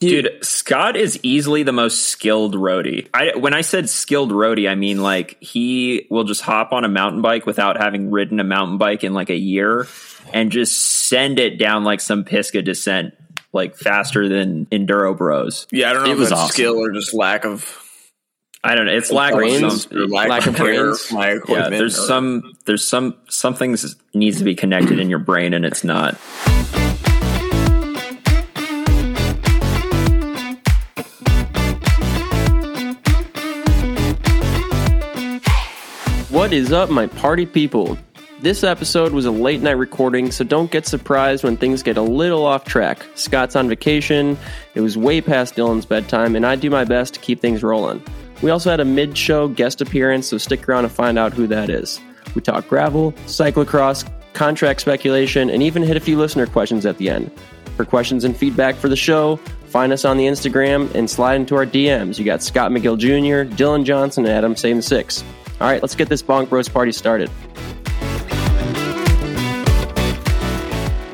Dude, Scott is easily the most skilled roadie. I, when I said skilled roadie, I mean like he will just hop on a mountain bike without having ridden a mountain bike in like a year and just send it down like some Pisgah descent, like faster than Enduro Bros. Yeah, I don't know It if was that's awesome. skill or just lack of I don't know. It's lack of some. lack, Lack of of brains? Yeah, there's or- some. There's some. Some things needs to be connected in your brain, and it's not. What is up, my party people? This episode was a late night recording, so don't get surprised when things get a little off track. Scott's on vacation, it was way past Dylan's bedtime, and I do my best to keep things rolling. We also had a mid show guest appearance, so stick around to find out who that is. We talk gravel, cyclocross, contract speculation, and even hit a few listener questions at the end. For questions and feedback for the show, find us on the Instagram and slide into our DMs. You got Scott McGill Jr., Dylan Johnson, and Adam Saban Six. All right, let's get this Bonk Bros party started.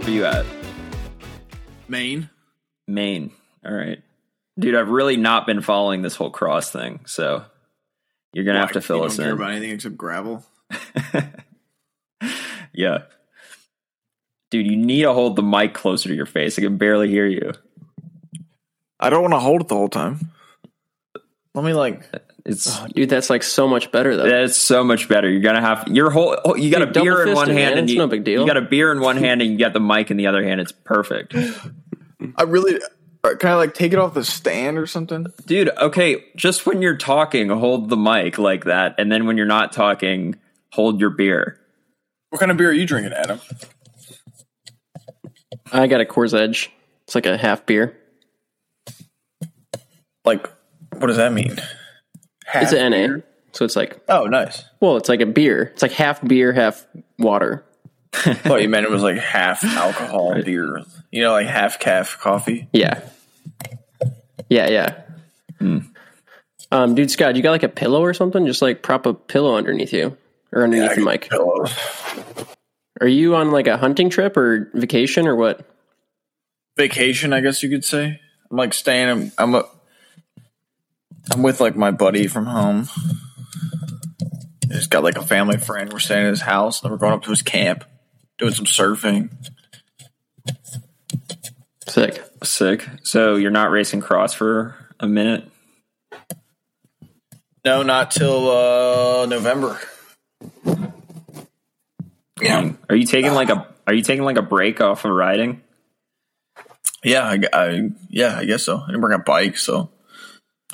Where you at? Maine. Maine. All right, dude. I've really not been following this whole cross thing, so you're gonna have to fill you us don't care in. about anything except gravel. yeah, dude. You need to hold the mic closer to your face. I can barely hear you. I don't want to hold it the whole time. Let me like. It's Dude, that's like so much better though. That's so much better. You're gonna have your whole. Oh, you got Dude, a beer in double one fisted, hand, man. and It's you, no big deal. You got a beer in one hand, and you got the mic in the other hand. It's perfect, I really. uh, Can I like take it off the stand or something? dude. Okay, just when you're talking, hold the mic like that, and then when you're not talking, hold your beer. What kind of beer are you drinking, Adam? I got a Coors Edge. It's like a half beer. Like, what does that mean? It's an NA. So it's like, Oh, nice. well, it's like a beer. It's like half beer, half water. I thought you meant it was like half alcohol beer. You know, like half calf coffee. Yeah. Yeah, yeah. Hmm. Um, dude, Scott, you got like a pillow or something? Just like prop a pillow underneath you or underneath the mic. Pillows. Are you on like a hunting trip or vacation or what? Vacation, I guess you could say. I'm like staying. I'm. I'm, a, I'm with like my buddy from home. He's got like a family friend. We're staying at his house. Then we're going up to his camp, doing some surfing. Sick. Sick. So you're not racing cross for a minute. No, not till uh, November. Yeah, Are you taking like a Are you taking like a break off of riding? yeah, I, I- yeah. I guess so. I didn't bring a bike, so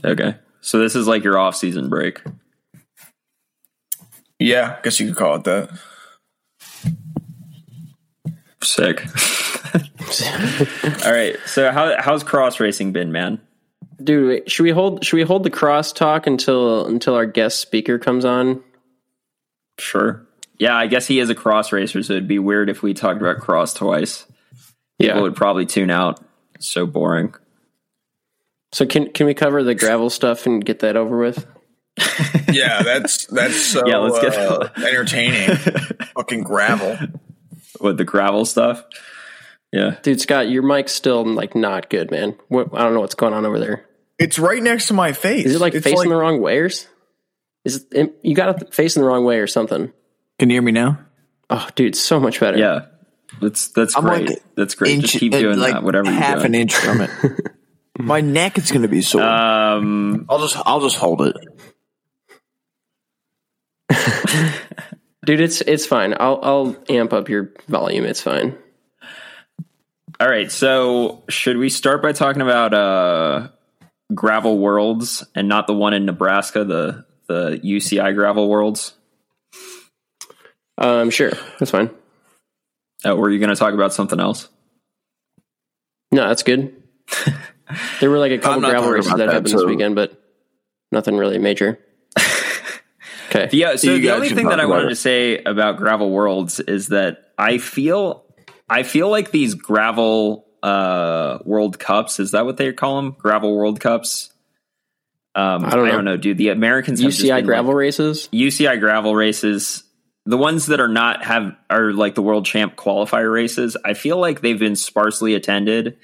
Okay, so this is like your off season break. yeah. I guess you could call it that. Sick. All right. So how how's cross racing been, man? Dude, wait, should we hold should we hold the cross talk until until our guest speaker comes on? Sure. Yeah, I guess he is a cross racer, so it'd be weird if we talked about cross twice. People Yeah. would probably tune out. It's so boring. So can can we cover the gravel stuff and get that over with? Yeah, that's that's so Yeah, let's get- uh, entertaining. Fucking gravel. With the gravel stuff. Yeah. Dude, Scott, your mic's still like not good, man. What, I don't know what's going on over there. It's right next to my face. Is it like It's facing the wrong way or is it, you got it facing the wrong way or something? Can you hear me now? Oh, dude, so much better. Yeah. That's that's I'm great. like that's great. Just keep doing like that, whatever you're half doing. an inch from it. My neck is going to be sore. Um I'll just I'll just hold it. dude, it's it's fine. I'll I'll amp up your volume. It's fine. all right, so should we start by talking about uh gravel worlds and not the one in Nebraska, the the UCI gravel worlds? Um, sure, that's fine. Oh, were you gonna talk about something else? No, that's good. there were like a couple gravel races that, that, happened this weekend, but nothing really major. Okay. Yeah, so You the only thing that I wanted it. to say about gravel worlds is that I feel I feel like these gravel uh world cups, is that what they call them? Gravel world cups? Um I don't don't know. know, dude. The Americans have UCI been, gravel like, races. UCI gravel races, the ones that are not have are like the world champ qualifier races. I feel like they've been sparsely attended,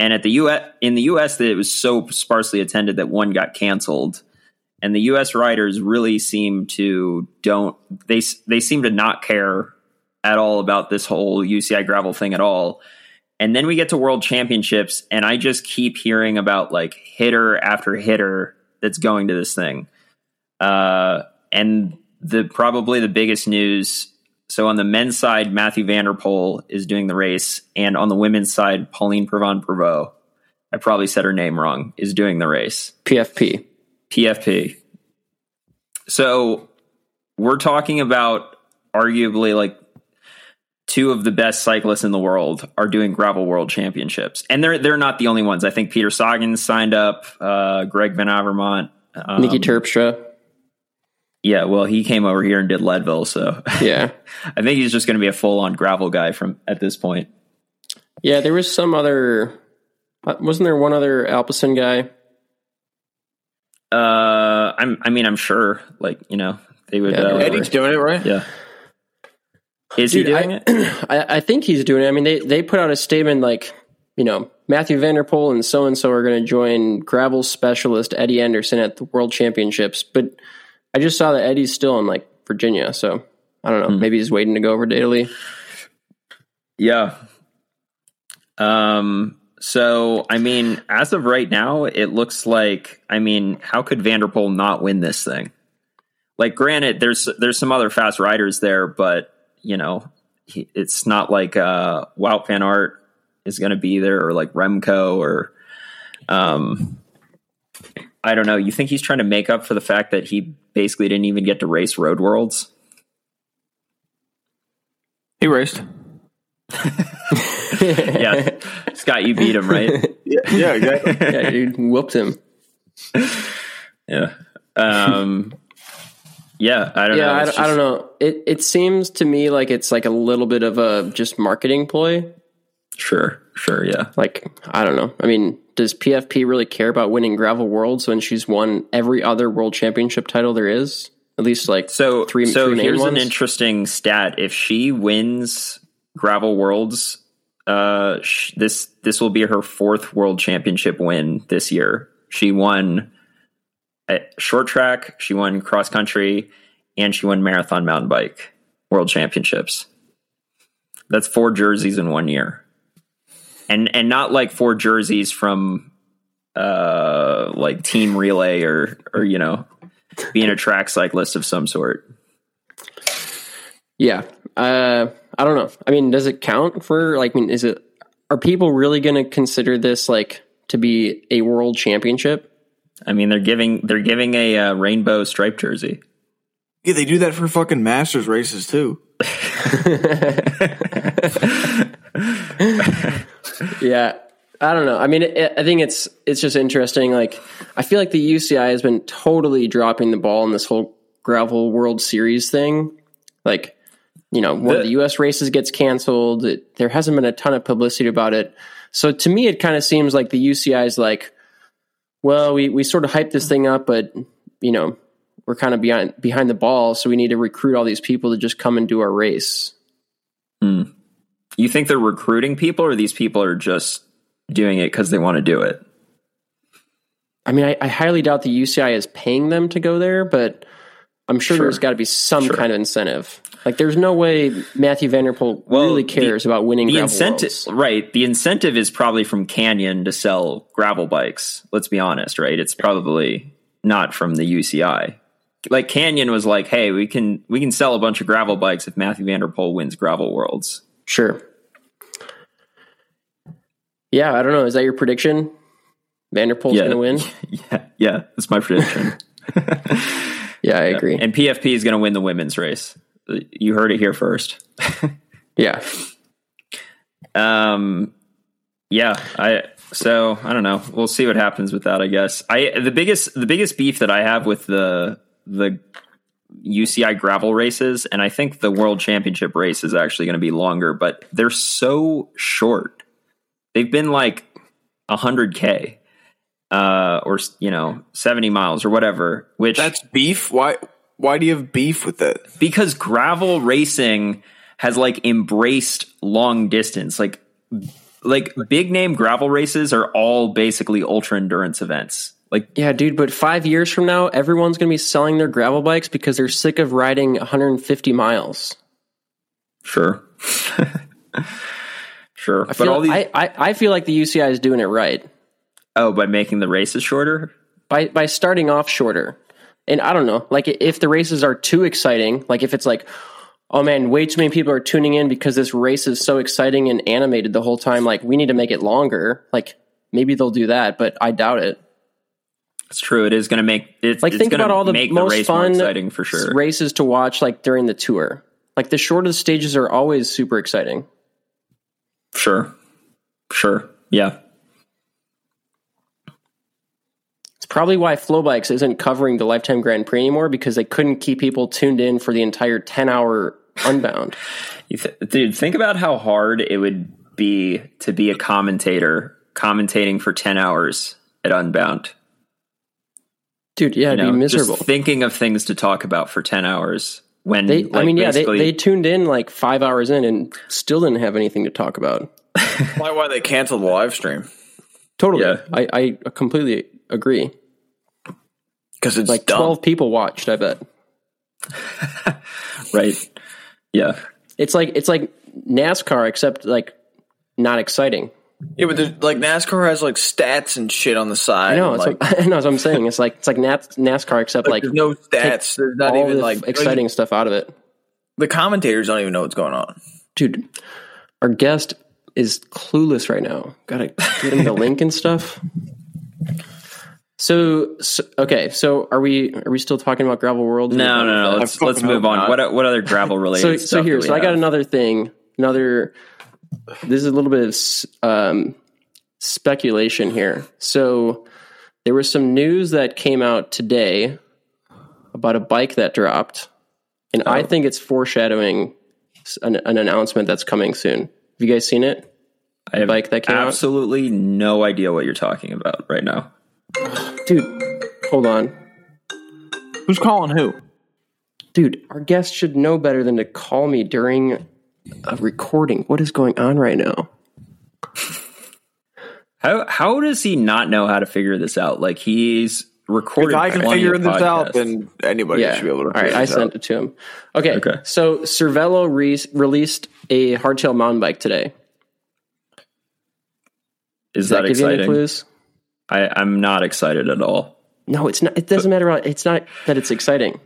And at the U.S. in the U.S. that it was so sparsely attended that one got canceled, and the U.S. riders really seem to don't they they seem to not care at all about this whole UCI gravel thing at all. And then we get to World Championships, and I just keep hearing about like hitter after hitter that's going to this thing. Uh, and the probably the biggest news. So on the men's side, Mathieu van der Poel is doing the race, and on the women's side, Pauline Provon Prevost. I probably said her name wrong. Is doing the race. PFP. PFP. So we're talking about arguably like two of the best cyclists in the world are doing gravel world championships, and they're they're not the only ones. I think Peter Sagan signed up, uh, Greg Van Avermaet, um, Nikki Terpstra. Yeah, well, he came over here and did Leadville, so Yeah. I think he's just going to be a full on gravel guy from at this point. Yeah, there was some other. uh, Wasn't there one other Alpecin guy? Uh, I'm, I mean, I'm sure, like you know, they would. Yeah, uh, Eddie's doing it right. yeah. Is Dude, he doing I, it? I, I think he's doing it. I mean, they they put out a statement like, you know, Mathieu van der Poel and so and so are going to join gravel specialist Eddie Anderson at the World Championships. But I just saw that Eddie's still in like Virginia, so I don't know. Maybe he's waiting to go over to Italy. Yeah. Um. So, I mean, as of right now, it looks like. I mean, how could van der Poel not win this thing? Like, granted, there's there's some other fast riders there, but you know, he, it's not like uh, Wout van Aert is going to be there, or like Remco, or um, I don't know. You think he's trying to make up for the fact that he basically didn't even get to race Road Worlds? He raced. yeah, Scott, you beat him, right? Yeah, yeah, exactly. yeah, dude, whooped him. Yeah. Um, yeah, I don't Yeah, know. I, It's I don't know. It it seems to me like it's like a little bit of a just marketing ploy. Sure, sure, yeah. Like I don't know. I mean, does PFP really care about winning gravel worlds when she's won every other world championship title there is? At least like So, three. so three here's an interesting stat. If she wins gravel worlds, uh, sh- this this will be her fourth world championship win this year. She won at short track, she won cross country, and she won marathon mountain bike world championships. That's four jerseys in one year, and and not like four jerseys from uh like team relay or or you know being a track cyclist of some sort. Yeah. Uh, I don't know. I mean, does it count for like? I mean, is it? Are people really going to consider this like to be a world championship? I mean, they're giving they're giving a uh, rainbow stripe jersey. Yeah, they do that for fucking masters races too. Yeah. I don't know. I mean, it, I think it's it's just interesting. Like, I feel like the UCI has been totally dropping the ball in this whole gravel World Series thing. Like, you know, one of The- the U.S. races gets canceled. It, there hasn't been a ton of publicity about it. So to me, it kind of seems like the UCI is like, well, we we sort of hyped this thing up, but you know, we're kind of behind behind the ball, so we need to recruit all these people to just come and do our race. Hmm. You think they're recruiting people, or these people are just doing it because they want to do it? I mean, I, I highly doubt the UCI is paying them to go there, but I'm sure, Sure. there's got to be some Sure. kind of incentive. Like, there's no way Mathieu van der Poel Well, really the- cares about winning The gravel incentive, worlds. right? The incentive is probably from Canyon to sell gravel bikes. Let's be honest, right? It's probably not from the UCI. Like Canyon was like, "Hey, we can we can sell a bunch of gravel bikes if Mathieu van der Poel wins gravel worlds." Sure. Yeah, I don't know. Is that your prediction? van der Poel's Yeah. going to win? Yeah, yeah, that's my prediction. Yeah, I agree. and PFP is going to win the women's race. You heard it here first. yeah. Um, yeah, I so I don't know. We'll see what happens with that. I guess I the biggest the biggest beef that I have with the the UCI gravel races, and I think the World Championship race is actually going to be longer, but they're so short. They've been like hundred k. Uh, or you know, seventy miles or whatever. Which That's beef. Why? Why do you have beef with it because gravel racing has like embraced long distance like like big name gravel races are all basically ultra endurance events. Like Yeah, dude, but five years from now, everyone's going to be selling their gravel bikes because they're sick of riding 150 miles. sure. sure. I but feel, all these I, I, I feel like the UCI is doing it right Oh, by making the races shorter? by by starting off shorter. And I don't know, like if the races are too exciting, like if it's like, oh man, way too many people are tuning in because this race is so exciting and animated the whole time. Like we need to make it longer. Like maybe they'll do that, but I doubt it. It's true. It is going to make it's Like it's think about all the make most the fun exciting for sure. races to watch, like during the tour. Like the shortest stages are always super exciting. Sure. Sure. Yeah. It's probably why FloBikes isn't covering the Lifetime Grand Prix anymore because they couldn't keep people tuned in for the entire 10 hour Unbound. You th- dude, think about how hard it would be to be a commentator commentating for 10 hours at Unbound. Dude, yeah, You it'd know, be miserable. Just thinking of things to talk about for 10 hours when They, I mean, yeah, they, they tuned in like five hours in and still didn't have anything to talk about. Why? Why they canceled the live stream? Totally. Yeah. I, I completely agree. Because it's Like dumb. 12 people watched, I bet. right. Yeah. It's like it's like NASCAR except like not exciting. Yeah, but like NASCAR has like stats and shit on the side. I know, and, that's like, what, I know that's what I'm saying. It's like it's like Nas- NASCAR except like, like there's no stats. There's not all even the like exciting stuff out of it. The commentators don't even know what's going on. Dude, our guest is clueless right now. Gotta get him the link and stuff. So, so okay, so are we are we still talking about Gravel World? No, no, no. Let's let's move on. not. What what other gravel related so stuff? here, do we so I got another thing. Another. This is a little bit of um, speculation here. So there was some news that came out today about a bike that dropped, and Oh. I think it's foreshadowing an, an announcement that's coming soon. Have you guys seen it? I have bike that came out? absolutely no idea what you're talking about right now. Dude, hold on. Who's calling who? Dude, our guest should know better than to call me during a recording. What is going on right now? How how does he not know how to figure this out? Like he's recorded. If I can figure of this out, then anybody Yeah. should be able to All right, figure I this sent out. it to him. Okay. Okay. So Cervelo re- released a hardtail mountain bike today. is Does that, that, give you any exciting? clues? I, I'm not excited at all. No, it's not. It doesn't matter. about- It's not that it's exciting.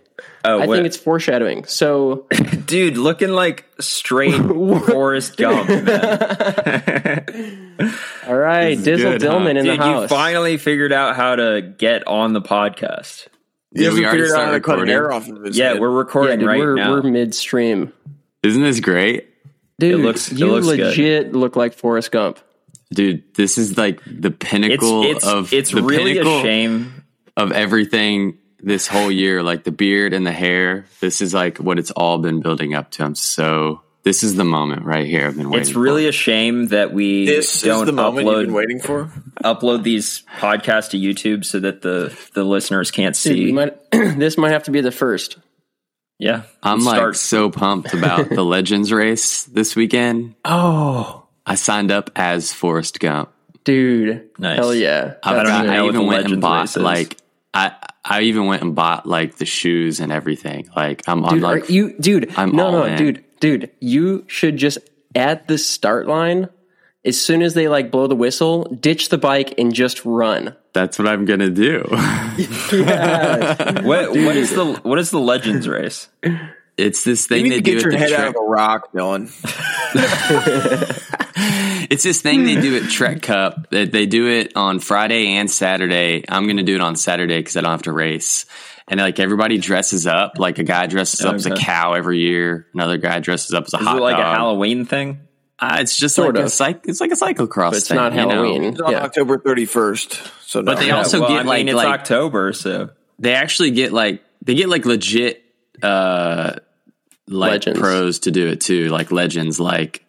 Oh, I what- think it's foreshadowing. So dude looking like straight Forrest Gump. Man. all right, Dizzle good, huh? In Dude, the you finally figured out how to get on the podcast. Yeah, Did we hasn't already figured out how to cut recording? hair off of his Yeah, head. we're yeah, recording dude, right we're now. we're midstream. Isn't this great? Dude, looks- it you looks good. legit look like Forrest Gump. Dude, this is like the it's pinnacle it's of it's the really pinnacle a shame. of everything this whole year, like the beard and the hair. This is like what it's all been building up to. I'm so this is the moment right here. I've been waiting. It's really for. a shame that we This don't is the moment you've upload been waiting for. upload these podcasts to YouTube so that the the listeners can't see. we might, this might have to be the first. yeah, I'm Start- like so pumped about the Legends race this weekend. Oh, I signed up as Forrest Gump. dude, Nice. hell yeah! I, don't even I even went Legends and bought race is. like I I even went and bought like the shoes and everything. Like I'm, I'm dude, like you, dude? I'm no, no, in. dude, dude. You should just at the start line, as soon as they like blow the whistle, ditch the bike and just run. that's what I'm gonna do. what what is the what is the Legends race? It's this You thing need they to do get at your the head Trek- out of a rock, Dylan. It's this thing they do at Trek Cup. They, they do it on Friday and Saturday. I'm going to do it on Saturday because I don't have to race. And like everybody dresses up. Like a guy dresses up as a cow every year. Another guy dresses up as a Is hot it like dog. a Halloween thing? Uh, it's just Sort like of. a cyc- It's like a cyclocross. But it's thing, not you know? Halloween. It's on Yeah. October 31st. So But no. they also well, get I mean, like it's like October, so they actually get like they get like legit uh like Legends. pros to do it too like legends like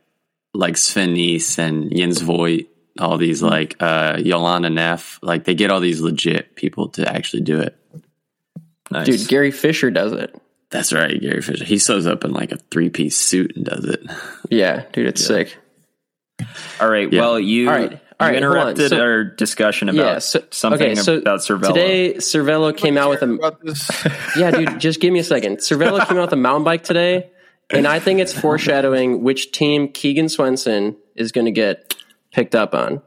like Sven Nys and Jens Voigt all these like uh Jolanda Neff like they get all these legit people to actually do it nice. Dude, Gary Fisher does it. that's right Gary Fisher he sews up in like a three piece suit and does it Yeah, dude, it's sick. All right. Yeah. Well, you, All right. All you right, hold on. interrupted So- our discussion about yeah, so, something okay, so about Cervelo. Today, Cervelo came out with a. Yeah, dude, just give me a second. Cervelo came out with a mountain bike today, and I think it's foreshadowing which team Keegan Swenson is going to get picked up on.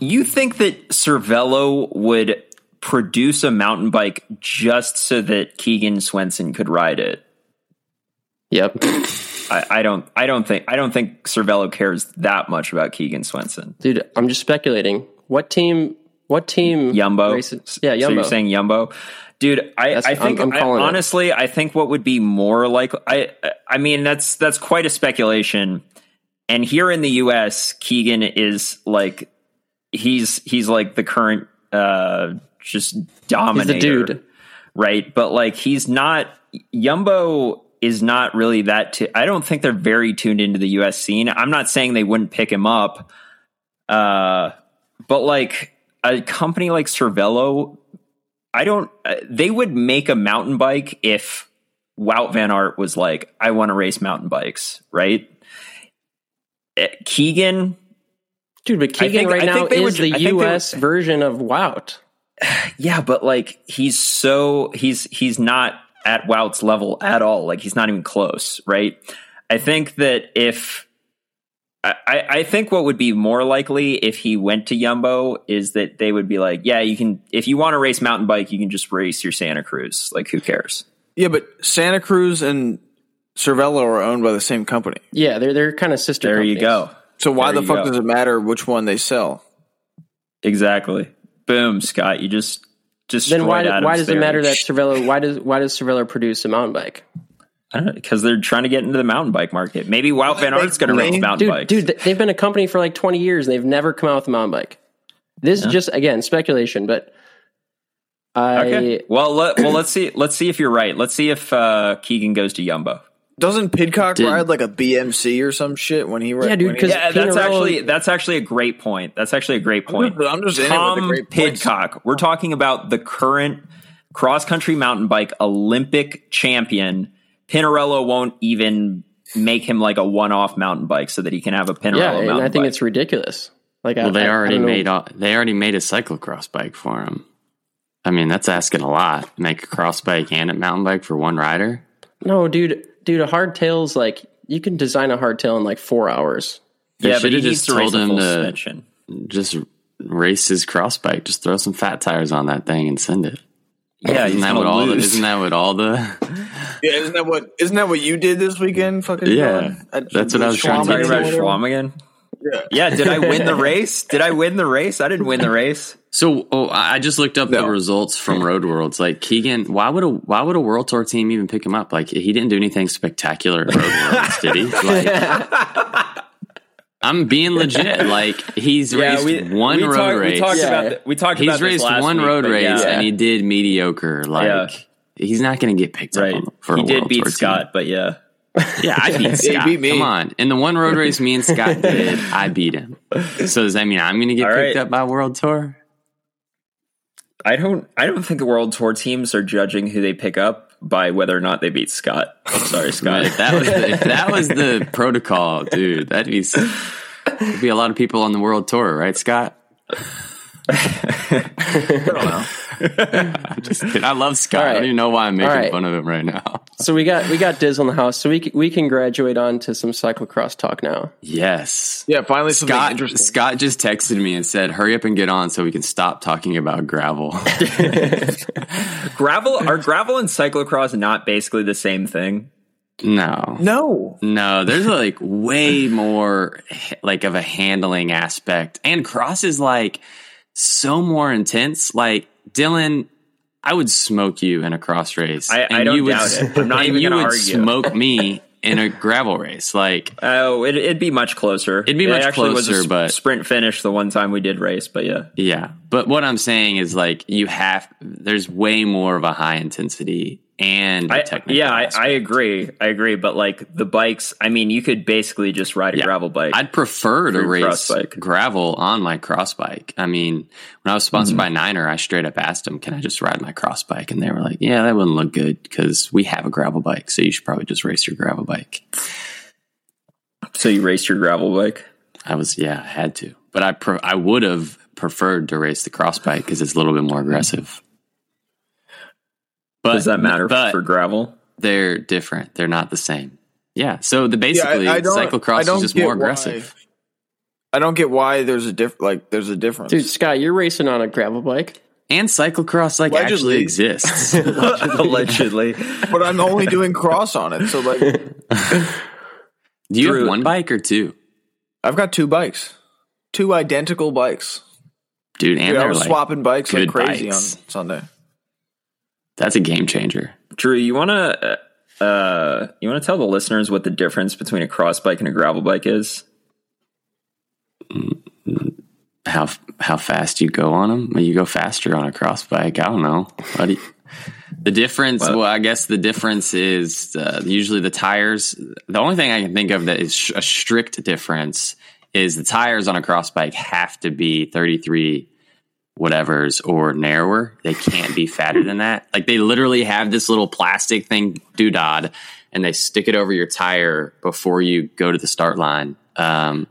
You think that Cervelo would produce a mountain bike just so that Keegan Swenson could ride it? Yep. I, I don't. I don't think. I don't think Cervelo cares that much about Keegan Swenson. Dude, I'm just speculating. What team? What team? Yumbo. races- Yeah, So Yumbo. you're saying Yumbo, dude? I, That's- I think I'm- I'm I- calling it. honestly, I think what would be more like I. I mean, that's that's quite a speculation. And here in the U.S., Keegan is like he's he's like the current uh just dominator, dude. right? But like he's not Yumbo is not really that. T- I don't think they're very tuned into the U.S. scene. I'm not saying they wouldn't pick him up, uh, but like a company like Cervelo, I don't. Uh, they would make a mountain bike if Wout Van Aert was like, "I want to race mountain bikes," right? Uh, Keegan, Dude, but Keegan think- right I now is would- the I think they U.S. version of Wout. Yeah, but like he's so he's he's not at Wout's level at all. Like he's not even close, right? I think that if I, I I think what would be more likely if he went to Yumbo is that they would be like, yeah, you can if you want to race mountain bike, you can just race your Santa Cruz. Like who cares? Yeah, but Santa Cruz and Cervelo are owned by the same company. Yeah, they're they're kind of sister. There you go. So why There the fuck go. does it matter which one they sell? Exactly. Boom, Scott. You just destroyed Then why, Adam's why does it matter that Cervelo? Why does why does Cervelo produce a mountain bike? I don't know because they're trying to get into the mountain bike market. Maybe Wout Van Aert's going to race money? mountain Dude, bikes. dude, they've been a company for like 20 years and they've never come out with a mountain bike. This is just again speculation, but I Okay. Well, let, well, let's see. Let's see if you're right. Let's see if uh, Keegan goes to Yumbo. Doesn't Pidcock Did- ride like a BMC or some shit when he ra- Yeah, dude, 'cause- Yeah, that's Pinarello- actually that's actually a great point. That's actually a great point. I'm just in it with the Tom great points. Pidcock. We're talking about the current cross country mountain bike Olympic champion. Pinarello won't even make him like a one off mountain bike so that he can have a Pinarello yeah, and mountain I think bike. it's ridiculous. Like, Well, I, they I- I already don't made a, they already made a cyclocross bike for him. I mean, that's asking a lot. Make a cross bike and a mountain bike for one rider. No, dude, dude, a hardtail's like you can design a hardtail in like four hours. They yeah, but he just told him to- suspension. Just race his cross bike. Just throw some fat tires on that thing and send it. Yeah, Isn't that what all? The, lose. isn't that what all the? Yeah, isn't that what isn't that what you did this weekend? Fucking Yeah, Dylan? At- that's what I was trying to Talking get about to. Whatever. Schlamagen? Yeah. Yeah, did I win the race? Did I win the race? I didn't win the race. So oh, I I just looked up No. the results from Road Worlds. Like Keegan, why would a why would a World Tour team even pick him up? Like he didn't do anything spectacular at Road Worlds, did he? Like, I'm being legit. Like he's raced one we road talked- race. We talked Yeah. about th- we talked he's about this raced last one week, road race yeah. and he did mediocre. Like Yeah. he's not going to get picked right. up on- for He a did World beat Tour Scott, but yeah. Team. Yeah, I beat he Scott. beat me. Come on, in the one road race me and Scott did, I beat him. So does that mean I'm going to get All picked right. up by World Tour? I don't I don't think the world tour teams are judging who they pick up by whether or not they beat Scott. I'm Sorry, But Scott. if that was the, if that was the protocol, dude, that'd be s- there'd be a lot of people on the world tour, right, Scott? I don't know. I'm just kidding. I love Scott. I don't even know why I'm making All right. fun of him right now. So we got we got Diz on the house, so we can, we can graduate on to some cyclocross talk now. Yes. Yeah, finally something Scott, interesting. Scott just texted me and said, "Hurry up and get on so we can stop talking about gravel." gravel are gravel and cyclocross not basically the same thing? no, No. no, there's like way more like of a handling aspect, and cross is like so more intense. Like Dylan, I would smoke you in a cross race. I- I and don't you would, doubt it. I'm not even you gonna would argue. smoke me in a gravel race. Like Oh, it, it'd be much closer. It'd be It much actually was a closer, but- sprint finish the one time we did race. But yeah, Yeah, but what I'm saying is like you have there's way more of a high intensity and I, yeah, I, I agree. I agree. But like the bikes, I mean, you could basically just ride a Yeah. gravel bike. I'd prefer to race gravel on my cross bike. I mean, when I was sponsored Mm-hmm. by Niner, I straight up asked them, "Can I just ride my cross bike?" And they were like, "Yeah, that wouldn't look good because we have a gravel bike, so you should probably just race your gravel bike." so you raced your gravel bike. I was yeah, I had to, but I pre- I would have preferred to race the cross bike because it's a little bit more aggressive. But Does that matter but for gravel? they're different. They're not the same. Yeah. So the basically I, I I cyclocross is just get more why- aggressive. I don't get why there's a diff like there's a difference. Dude, Scott, you're racing on a gravel bike. And cyclocross like Allegedly. actually exists. Allegedly. but I'm only doing cross on it. So like Do you Drew- have one bike or two? I've got two bikes. Two identical bikes. Dude, and Dude, I they're was like swapping bikes like crazy bikes. on Sunday. That's a game changer. Drew, you want to uh, you want to tell the listeners what the difference between a cross bike and a gravel bike is? How how fast you go on them? You go faster on a cross bike. I don't know. Do you- the difference? Well, I guess the difference is uh, usually the tires. The only thing I can think of that is sh- a strict difference is the tires on a cross bike have to be thirty three whatevers or narrower. They can't be fatter than that. Like they literally have this little plastic thing doodad and they stick it over your tire before you go to the start line. Um,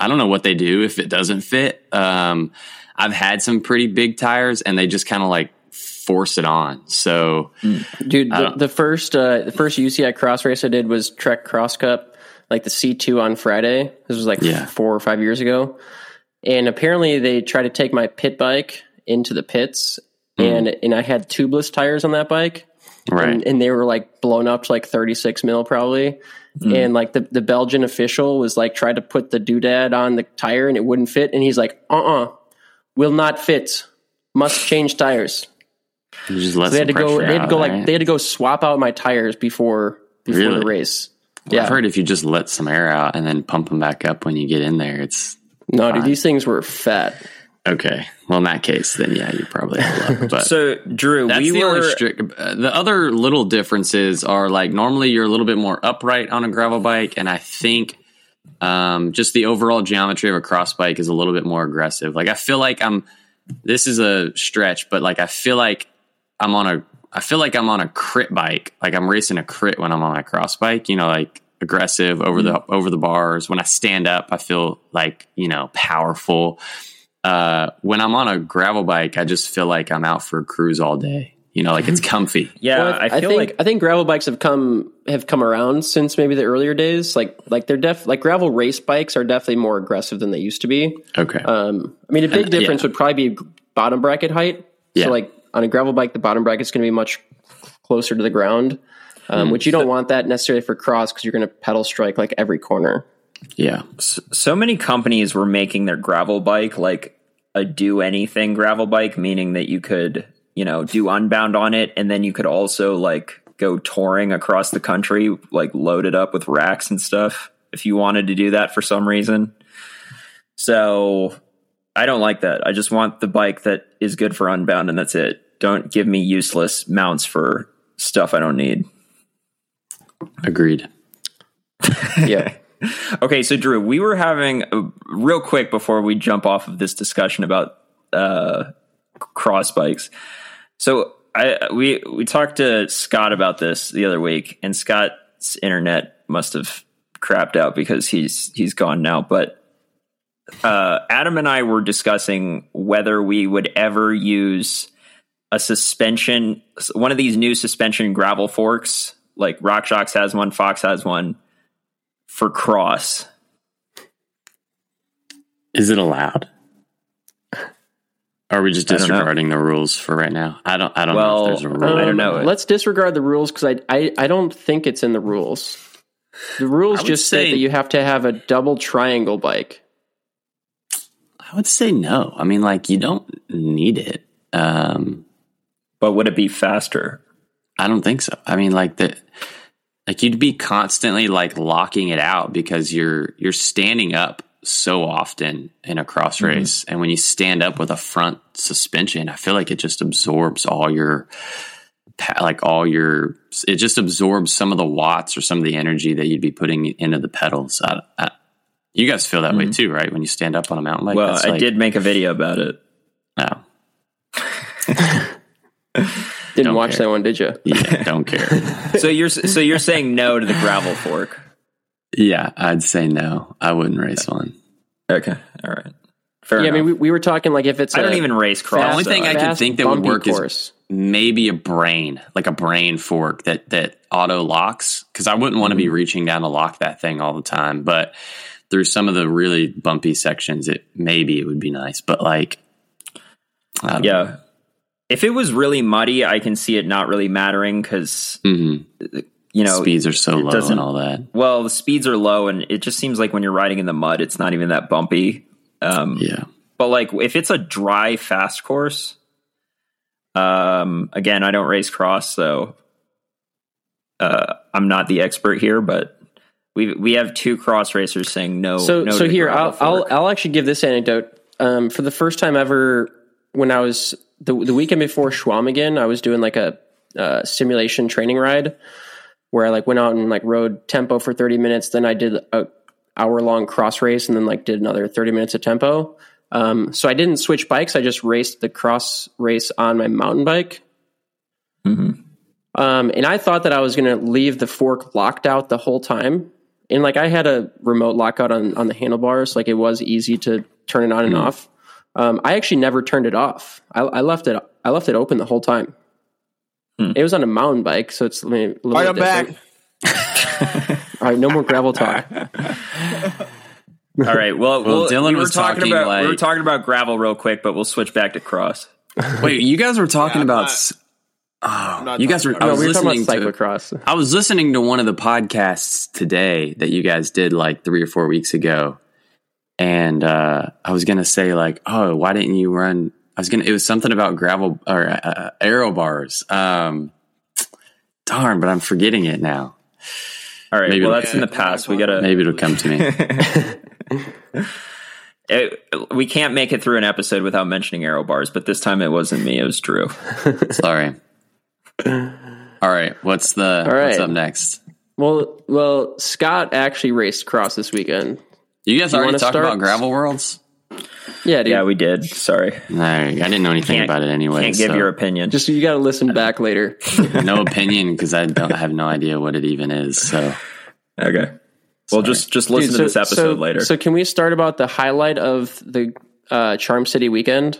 I don't know what they do if it doesn't fit. Um, I've had some pretty big tires and they just kind of like force it on. So Dude, the, the first uh, the first UCI cross race I did was Trek Cross Cup, like the C two on Friday. This was like Yeah. four or five years ago, and apparently they tried to take my pit bike into the pits, and and I had tubeless tires on that bike, right. and, and they were like blown up to like thirty six mil probably. And like the, the Belgian official was like tried to put the doodad on the tire and it wouldn't fit, and he's like, uh uh will not fit, must change tires. Let They had to go. They had to go like right? they had to go swap out my tires before before Really? the race. Yeah, I've heard if you just let some air out and then pump them back up when you get in there, it's no, dude, these things were fat. okay. Well, in that case, then yeah, you probably have luck. But So, Drew, That's we the were only strict. Uh, the other little differences are like normally you're a little bit more upright on a gravel bike, and I think um, just the overall geometry of a cross bike is a little bit more aggressive. Like I feel like I'm. This is a stretch, but like I feel like I'm on a. I feel like I'm on a crit bike. Like I'm racing a crit when I'm on my cross bike. You know, like aggressive over the over the bars. When I stand up, I feel like you know powerful uh, when I'm on a gravel bike, I just feel like I'm out for a cruise all day. You know, like it's comfy. yeah. Well, I feel think like I think gravel bikes have come have come around since maybe the earlier days. Like like they're def like gravel race bikes are definitely more aggressive than they used to be. Okay. Um, I mean, a big And, difference yeah. would probably be bottom bracket height. Yeah. So like on a gravel bike, the bottom bracket's going to be much closer to the ground, um, Mm. which you don't want that necessarily for cross because you're going to pedal strike like every corner. yeah. so many companies were making their gravel bike like a do anything gravel bike, meaning that you could, you know, do unbound on it, and then you could also like go touring across the country, like loaded up with racks and stuff, if you wanted to do that for some reason. So I don't like that. I just want the bike that is good for unbound, and that's it. Don't give me useless mounts for stuff I don't need. Agreed. Yeah. Okay, so Drew, we were having a, real quick before we jump off of this discussion about uh, cross bikes. So I we we talked to Scott about this the other week, and Scott's internet must have crapped out because he's he's gone now. But uh, Adam and I were discussing whether we would ever use a suspension, one of these new suspension gravel forks, like RockShox has one, Fox has one for cross. Is it allowed? Or are we just I don't know. disregarding the rules for right now? I don't. I don't Well, know if there's a I rule. don't know. Let's disregard the rules because I, I I don't think it's in the rules. The rules just say- say that you have to have a double triangle bike. I would say no. I mean, like you don't need it. Um, But would it be faster? I don't think so. I mean, like the like you'd be constantly like locking it out because you're you're standing up so often in a cross mm-hmm. race, and when you stand up with a front suspension, I feel like it just absorbs all your like all your it just absorbs some of the watts or some of the energy that you'd be putting into the pedals. I, I, you guys feel that way mm-hmm. too, right? When you stand up on a mountain bike. well, I like- did make a video about it. No, oh. Didn't Don't watch care. that one, did you? yeah, don't care. So you're so you're saying no to the gravel fork? Yeah, I'd say no. I wouldn't race one. Okay, all right. Fair yeah, I mean, we, we were talking like if it's I a don't even race cross. The only so thing I can think that would work course. is maybe a brain, like a brain fork that that auto locks. Because I wouldn't want to Mm-hmm. be reaching down to lock that thing all the time. But through some of the really bumpy sections, it maybe it would be nice. But like, I don't yeah. If it was really muddy, I can see it not really mattering because know. Mhm. you know speeds are so low and all that. Well, the speeds are low, and it just seems like when you're riding in the mud, it's not even that bumpy. Um, Yeah, But like, if it's a dry, fast course, um, again, I don't race cross, so uh, I'm not the expert here. But we we have two cross racers saying no. So no so to here I'll, I'll. I'll actually give this anecdote. Um, for the first time ever, when I was the the weekend before Schwamigan, I was doing like a uh, simulation training ride where I like went out and like rode tempo for thirty minutes. Then I did a hour long cross race, and then like did another thirty minutes of tempo. Um, so I didn't switch bikes. I just raced the cross race on my mountain bike. Mhm. Um, and I thought that I was going to leave the fork locked out the whole time. And like I had a remote lockout on, on the handlebars, like it was easy to turn it on and off. Um, I actually never turned it off. I, I left it. I left it open the whole time. It was on a mountain bike, so it's I mean, a little All right, bit I'm different. back. All right, no more gravel talk. All right. Well, Well, well, Dylan we was talking, talking, about we were talking about gravel real quick, but we'll switch back to cross. Wait, you guys were talking Yeah, about. not- s- I'm not you guys were. about I No, was we were talking listening about to. cyclocross. I was listening to one of the podcasts today that you guys did like three or four weeks ago, and uh, I was gonna say like, oh, why didn't you run? I was gonna. It was something about gravel or uh, aero bars. Um, darn, but I'm forgetting it now. All right. Maybe well, we'll- that's in the past. We gotta. Maybe it'll come to me. It, we can't make it through an episode without mentioning aero bars, but this time it wasn't me. It was Drew. Sorry. All right, what's the All right. what's up next? Well, well, Scott actually raced cross this weekend. You guys You already talked start? about gravel worlds. Yeah, dude. Yeah, we did. Sorry. No, I didn't know anything Can't- about it anyway. Can't give so your opinion. Just you got to listen back later. no opinion because I don't I have no idea what it even is. So okay. Well, just just listen Dude, to this episode so, later. So can we start about the highlight of the uh, Charm City weekend?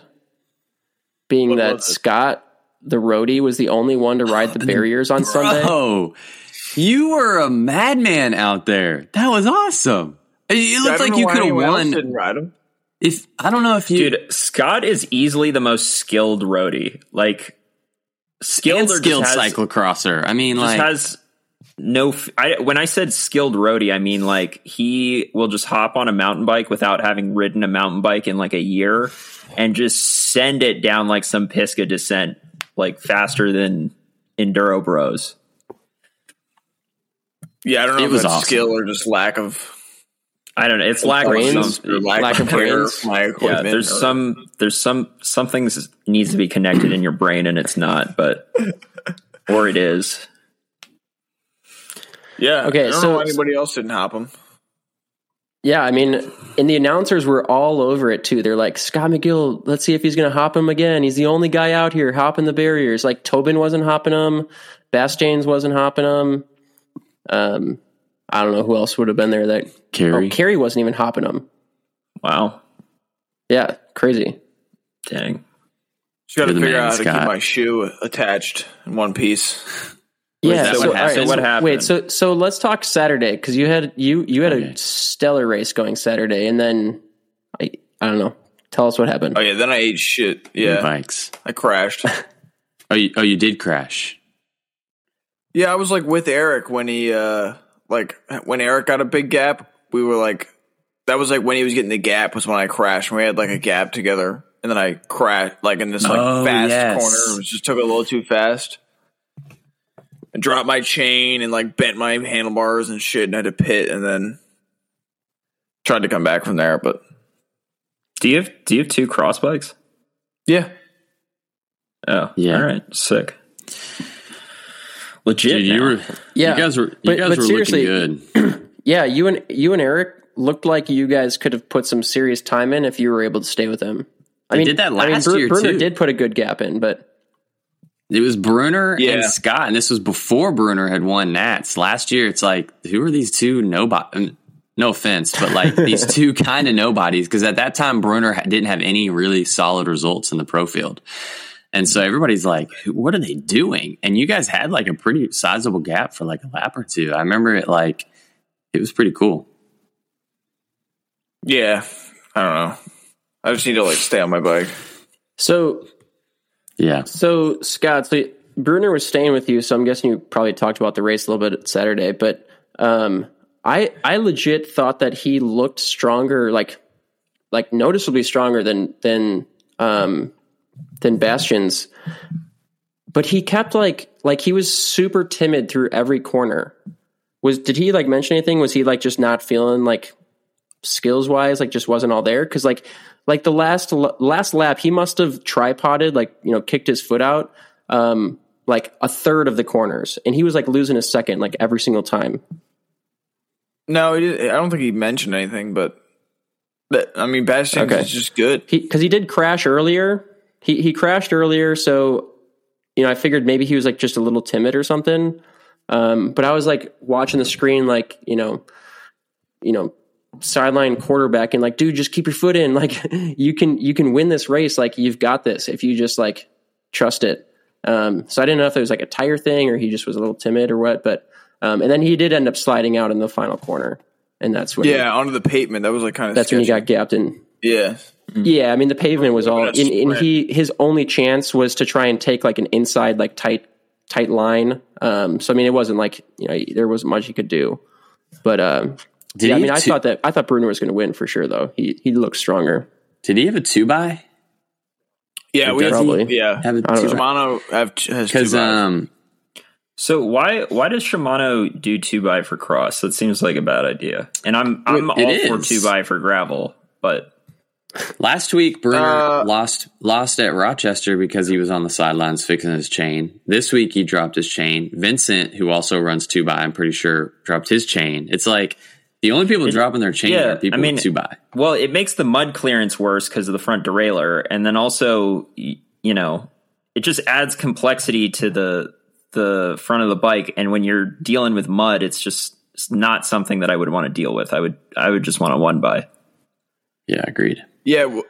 Being What that? Scott, the roadie, was the only one to ride the barriers on Sunday. Oh, you were a madman out there. That was awesome. It I looked don't like you could have won. Didn't ride him. If I don't know if you Dude, Scott is easily the most skilled roadie. Like skilled or skilled has, cyclocrosser. I mean, just like has no. f- I, when I said skilled roadie, I mean like he will just hop on a mountain bike without having ridden a mountain bike in like a year, and just send it down like some Pisgah descent, like faster than enduro bros. Yeah, I don't know It if was that's awesome. skill or just lack of I don't know. It's lack of Brains? some. or lack, Lack of of brains? for my Yeah, there's or- some there's some something needs to be connected in your brain and it's not, but or it is. Yeah. Okay, I don't so- know why anybody else didn't hop him. Yeah, I mean, and the announcers were all over it too. They're like, Scott McGill, let's see if he's going to hop him again. He's the only guy out here hopping the barriers. Like Tobin wasn't hopping him, Bastian's wasn't hopping him. Um, I don't know who else would have been there. That Carrie. Oh, Carrie wasn't even hopping them. Wow. Yeah, crazy. Dang. Just got to figure man, out how to keep my shoe attached in one piece. Yeah. so, what happened? right, What happened? Wait. So so let's talk Saturday because you had you you had Okay. a stellar race going Saturday, and then I I don't know. Tell us what happened. Oh yeah, then I ate shit. Yeah, bikes. I crashed. Oh, you, oh, you did crash. yeah, I was like with Eric when he uh like when Eric got a big gap. We were like that was like when he was getting the gap was when I crashed. And we had like a gap together, and then I crashed like in this like Oh, fast yes. corner. It just took a little too fast. I dropped my chain and like bent my handlebars and shit, and had to pit, and then tried to come back from there. But Do you have do you have two cross bikes? yeah, Oh, Yeah. All right, sick. Legit. Dude, you were. Yeah, You guys were. You but- guys but were seriously- looking good. Yeah, you and you and Eric looked like you guys could have put some serious time in if you were able to stay with him. I They mean, did that I mean, last Bru- year, Brunner too. did put a good gap in, but It was Brunner Yeah. and Scott, and this was before Brunner had won Nats last year. It's like, who are these two nobody? No offense, but like these two kind of nobodies, because at that time Brunner ha- didn't have any really solid results in the pro field. And so everybody's like, what are they doing? And you guys had like a pretty sizable gap for like a lap or two. I remember it like, it was pretty cool. Yeah, I don't know. I just need to like stay on my bike. So Yeah. So Scott, so Brunner was staying with you, so I'm guessing you probably talked about the race a little bit Saturday. But um, I I legit thought that he looked stronger, like like noticeably stronger than than um, than Baestaens. But he kept like like he was super timid through every corner. Was did he like mention anything? Was he like just not feeling like skills wise, like just wasn't all there? Because like like the last last lap, he must have tripoded, like you know, kicked his foot out, um, like a third of the corners, and he was like losing a second like every single time. No, I don't think he mentioned anything, but, but I mean, Baestaens Okay. is just good. He because he did crash earlier. He he crashed earlier, so you know I figured maybe he was like just a little timid or something. Um, but I was like watching the screen, like you know, you know, sideline quarterback, and like, dude, just keep your foot in. Like you can you can win this race. Like you've got this if you just like trust it. Um, so I didn't know if it was like a tire thing or he just was a little timid or what. But um, and then he did end up sliding out in the final corner, and that's when Yeah, onto the pavement. That was like kind of. that's when he got gapped in. Yeah, Yeah, I mean the pavement was all, That's and, and he his only chance was to try and take like an inside like tight tight line. Um, so I mean it wasn't like you know there wasn't much he could do, but um, Did yeah, I mean I two- thought that I thought Brunner was going to win for sure though. He he looked stronger. Did he have a two by? yeah, we Probably. yeah. Have a don't know. Shimano have has two Because um, So why why does Shimano do two by for cross? That seems like a bad idea. And I'm I'm It all for two by for gravel, but last week Brunner Uh, lost lost at Rochester because he was on the sidelines fixing his chain. This week he dropped his chain. Vincent, who also runs two by, I'm pretty sure dropped his chain. It's like the only people dropping their chain yeah, are people I mean- two by. well, it makes the mud clearance worse because of the front derailleur, and then also you know it just adds complexity to the the front of the bike. And when you're dealing with mud, it's just it's not something that I would want to deal with. I would I would just want a one by. Yeah, agreed. Yeah,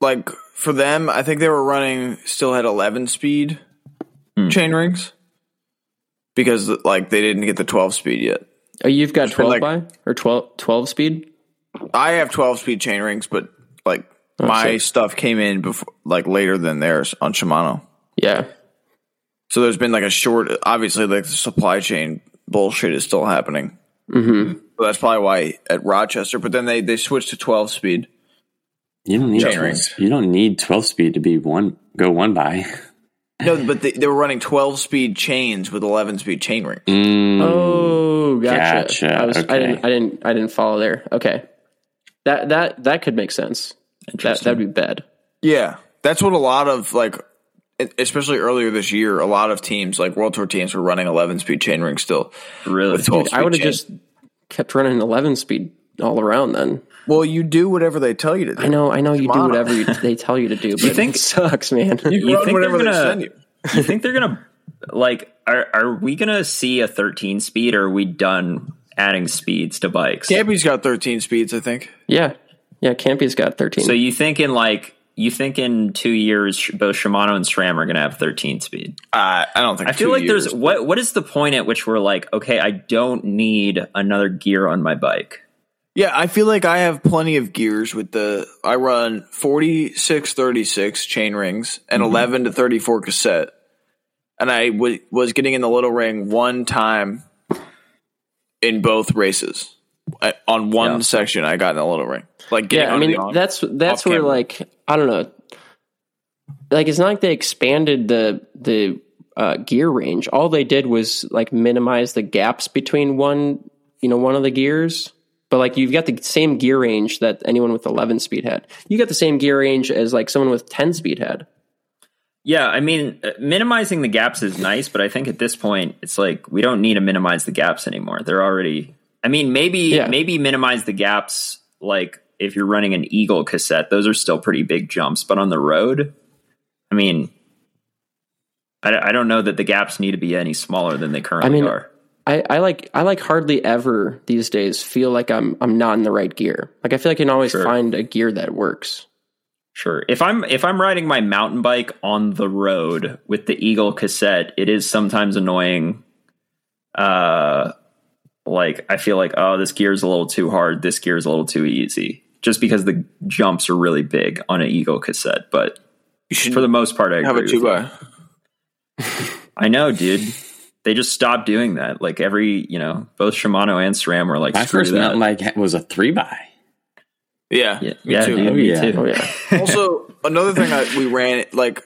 like for them, I think they were running still had eleven speed Hmm. chain rings because like they didn't get the twelve speed yet. Oh, you've got been twelve like- by or 12, 12 speed. I have twelve speed chain rings, but like Oh, my sick. stuff came in before like later than theirs on Shimano. Yeah, So there's been like a short. Obviously, like the supply chain bullshit is still happening. Mm-hmm. So that's probably why at Rochester. But then they they switched to 12 speed. You don't need Chain 12, rings. you don't need twelve speed to be one go one by. No, but they, they were running 12 speed chains with 11 speed chain rings. Mm, Oh, gotcha. Gotcha, I was I didn't I didn't I didn't follow there. Okay, that that that could make sense. That that'd be bad. Yeah, that's what a lot of like, especially earlier this year, a lot of teams like World Tour teams were running 11 speed chain rings still. Really, With 12 I would have just kept running eleven speed all around then. Well, you do whatever they tell you to do. I know, I know you do Shimano. whatever you, they tell you to do, but think- it sucks, man. You, You think whatever they're they gonna- send you. you think they're gonna like are are we gonna see a 13 speed or are we done adding speeds to bikes Campy's got 13 speeds, I think. yeah, yeah. Campy's got thirteen. so you think in like you think in two years both shimano and sram are gonna have 13 speed Uh, I don't think. i feel two like years. there's what what is the point at which we're like okay i don't need another gear on my bike Yeah, I feel like I have plenty of gears with the. I run 46, 36 chain rings and 11 to 34 cassette. And I w- was getting in the little ring one time in both races. I, on one Yeah. section, I got in the little ring. Like, getting yeah, I mean on- that's that's where camera. like I don't know, like it's not like they expanded the the uh, gear range. All they did was like minimize the gaps between one you know one of the gears. But like you've got the same gear range that anyone with 11 speed had. You got the same gear range as like someone with 10 speed had. yeah i mean uh, minimizing the gaps is nice but i think at this point it's like we don't need to minimize the gaps anymore they're already i mean maybe Yeah. maybe minimize the gaps like if you're running an eagle cassette those are still pretty big jumps but on the road i mean i, I don't know that the gaps need to be any smaller than they currently I mean, are I, I like I like hardly ever these days feel like I'm I'm not in the right gear. Like I feel like I can always Sure. find a gear that works. Sure. If I'm if I'm riding my mountain bike on the road with the Eagle cassette, it is sometimes annoying. Uh like I feel like oh this gear's a little too hard, this gear's a little too easy. Just because the jumps are really big on an Eagle cassette, but You should for the most part I have agree a two by. I know, dude. They just stopped doing that. Like every, you know, both Shimano and SRAM were like My first that. mountain bike was a three by. Yeah, yeah, me yeah, too. dude, Oh, me yeah. too. Oh yeah. also, another thing that we ran, like,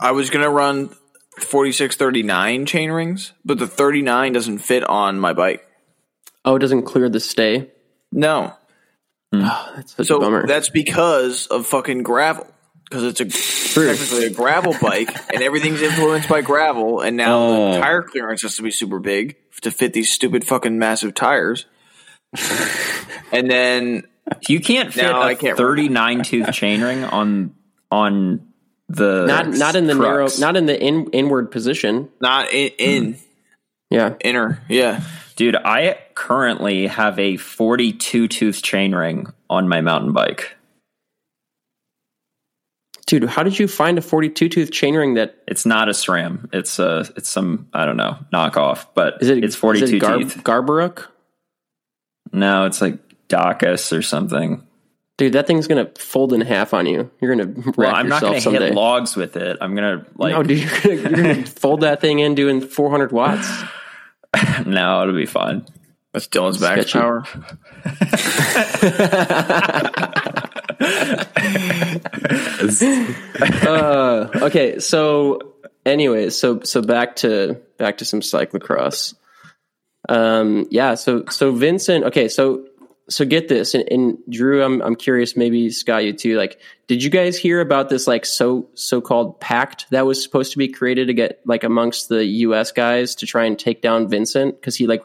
I was gonna run forty six thirty nine chain rings, but the thirty nine doesn't fit on my bike. Oh, it doesn't clear the stay. No, ah, That's such a so bummer. that's because of fucking gravel. Because it's a technically a gravel bike, and everything's influenced by gravel. And now Oh. the tire clearance has to be super big to fit these stupid fucking massive tires. and then You can't fit No, a I can't 39 tooth chainring on on the not not in the narrow, not in the in, inward position. not in, in hmm. Yeah. inner, yeah. Dude, I currently have a 42 tooth chainring on my mountain bike. Dude, how did you find a 42 tooth chainring that It's not a SRAM. It's a it's some I don't know knockoff, but is it? it's 42 is it Gar- teeth. Garbaruk? No, it's like Deckas or something. Dude, that thing's gonna fold in half on you. You're gonna wreck Well, I'm not yourself going to someday. hit logs with it. I'm going to like no, dude, you're gonna, you're gonna fold that thing in doing 400 watts. no, it'll be fine. That's Dylan's back Sketchy. power. uh, okay, so anyway, so so back to back to some cyclocross. Um, yeah, so so Vincent. Okay, so so get this, and, and Drew, I'm I'm curious. Maybe Scott, you too. Like, did you guys hear about this like so so called pact that was supposed to be created to get like amongst the U.S. guys to try and take down Vincent because he like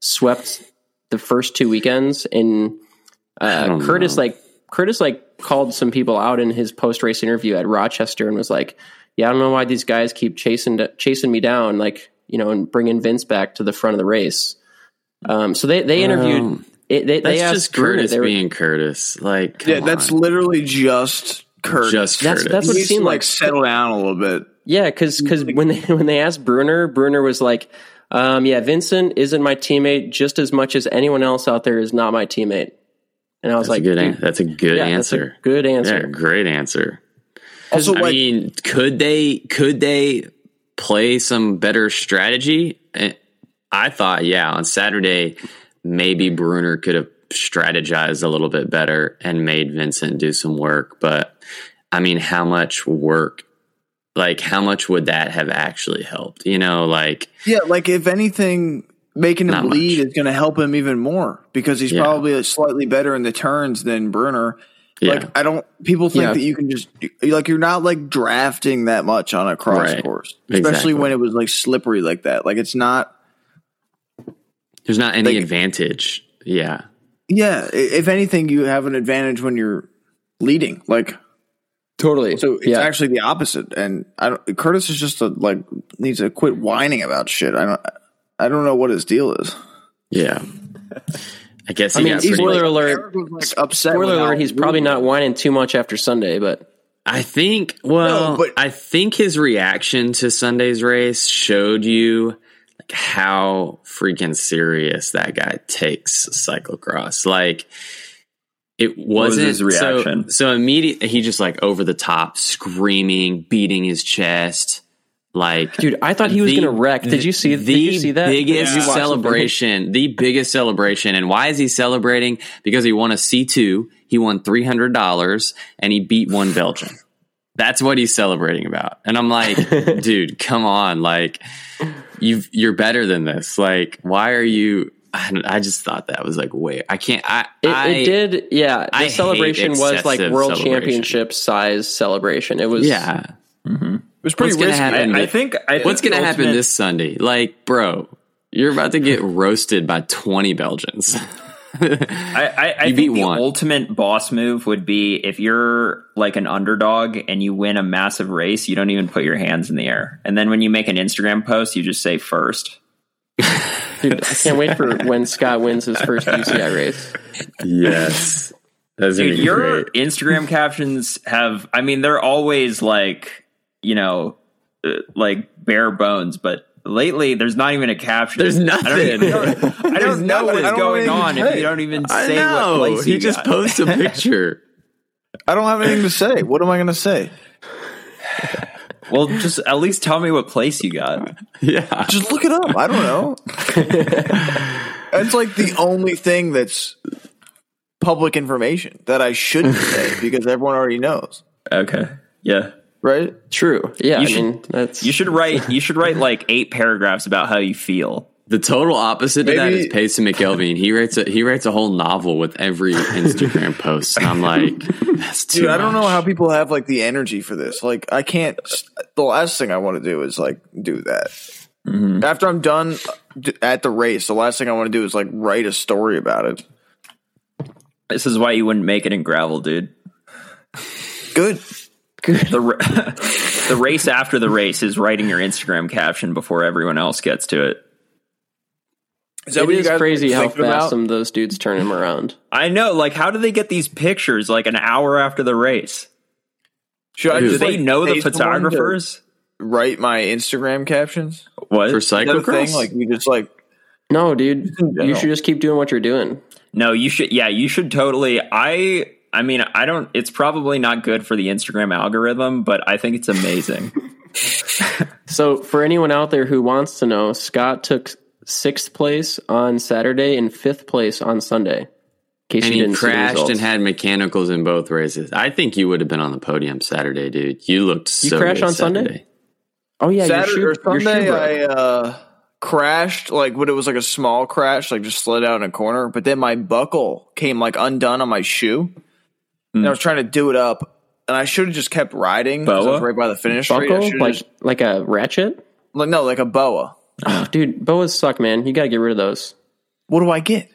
swept the first two weekends and uh, Curtis know. like Curtis like called some people out in his post race interview at Rochester and was like, "Yeah, I don't know why these guys keep chasing chasing me down, like you know, and bringing Vince back to the front of the race." Um, so they they interviewed. Um, it, they That's they asked just Brunner, Curtis they were- being Curtis. Like, come Yeah, that's on. literally just Kurt. just That's- Curtis. that's what he it seemed like like. settle down a little bit. Yeah, because because when they when they asked Brunner, Brunner was like, um, "Yeah, Vincent isn't my teammate just as much as anyone else out there is not my teammate." And I was That's like, a good. An- that's a good yeah, that's a answer. good Yeah, answer." great answer. Also, I like, mean, could they could they play some better strategy? Eh, I thought, yeah, on Saturday, maybe Brunner could have strategized a little bit better and made Vincent do some work. But I mean, how much work? Like, how much would that have actually helped? You know, like, yeah, like if anything, making him Not lead much. is going to help him even more because he's Yeah. probably slightly better in the turns than Brunner. yeah, Like, I don't. People think Yeah. that you can just like you're not like drafting that much on a cross Right. course, especially Exactly. when it was like slippery like that. Like it's not. there's not any like- advantage. Yeah, Yeah, if anything, you have an advantage when you're leading. Like Totally. So it's yeah. actually the opposite. And I don't, Curtis is just a, like needs to quit whining about shit. I don't I don't know what his deal is. yeah. I guess he I mean, got pretty. spoiler alert. Like, upset. Spoiler alert: He's probably not whining too much after Sunday, but I think. Well, No, but- I think his reaction to Sunday's race showed you like how freaking serious that guy takes cyclocross. Like it was wasn't his reaction? So, so immediately he just like over the top, screaming, beating his chest. Like dude, I thought he was the- going to wreck. Did you see? the did you see that? biggest Did you watch the- celebration? The biggest celebration, and why is he celebrating? Because he won a C two. He won three hundred dollars, and he beat one Belgian. That's what he's celebrating about. And I'm like, dude, come on, like you you're better than this. Like, why are you? I, don't- I just thought that was like way. I can't. I It, I, it did, yeah. The I celebration was like world championship size celebration. It was, Yeah. It was pretty What's gonna happen? I, I think I think What's the gonna happen this Sunday? Like, bro, you're about to get roasted by 20 Belgians. I, I, I think beat the one. ultimate boss move would be if you're like an underdog and you win a massive race, you don't even put your hands in the air, and then when you make an Instagram post, you just say first. Dude, I can't wait for when Scott wins his first UCI race. Yes. That's Dude, your great. Instagram captions have, I mean, they're always like, you know, uh, like bare bones, but lately there's not even a caption. There's I don't, nothing. even- I don't know what nothing. is I don't going on if you don't even I say what know. place He just got. posts a picture. I don't have anything to say. What am I going to say? Well, just at least tell me what place you got. yeah. Just look it up. I don't know. it's like the only thing that's public information that I shouldn't say because everyone already knows, Okay. Yeah. Right? True. Yeah, You I should- mean that's You should write you should write like eight paragraphs about how you feel. The total opposite to that Maybe- is Payson McElveen. He writes a he writes a whole novel with every Instagram post, and I'm like, that's too. Dude, I don't know how people have like the energy for this. Like, I can't. The last thing I want to do is like do that. Mm-hmm. After I'm done at the race, the last thing I want to do is like write a story about it. This is why you wouldn't make it in gravel, dude. Good. The the race after the race is writing your Instagram caption before everyone else gets to it. Is that it what you guys crazy how fast about? some of those dudes turn him around. I know, like, how do they get these pictures like an hour after the race? Should I Do just, they like, know the pay someone to photographers? Write my Instagram captions? What? for Is cyclocross? thing? Like you just like No, dude, you should just keep doing what you're doing. No, you should. Yeah, you should totally. I. I mean, I don't. It's probably not good for the Instagram algorithm, but I think it's amazing. So, for anyone out there who wants to know, Scott took sixth place on Saturday and fifth place on Sunday. In case and you he didn't crashed results. and had mechanicals in both races. I think you would have been on the podium Saturday, dude. You looked You so crashed good on Sunday? Saturday. oh yeah, Saturday your or shoe, your Sunday. broke. I uh, crashed like when it was like a small crash, like just slid out in a corner. But then my buckle came like undone on my shoe, and I was trying to do it up. And I should have just kept riding. 'cause I was Boa? right by the finish straight. I buckle should've like just- like a ratchet. like no, like a boa. Oh, dude, boas suck, man. You gotta get rid of those. What do I get?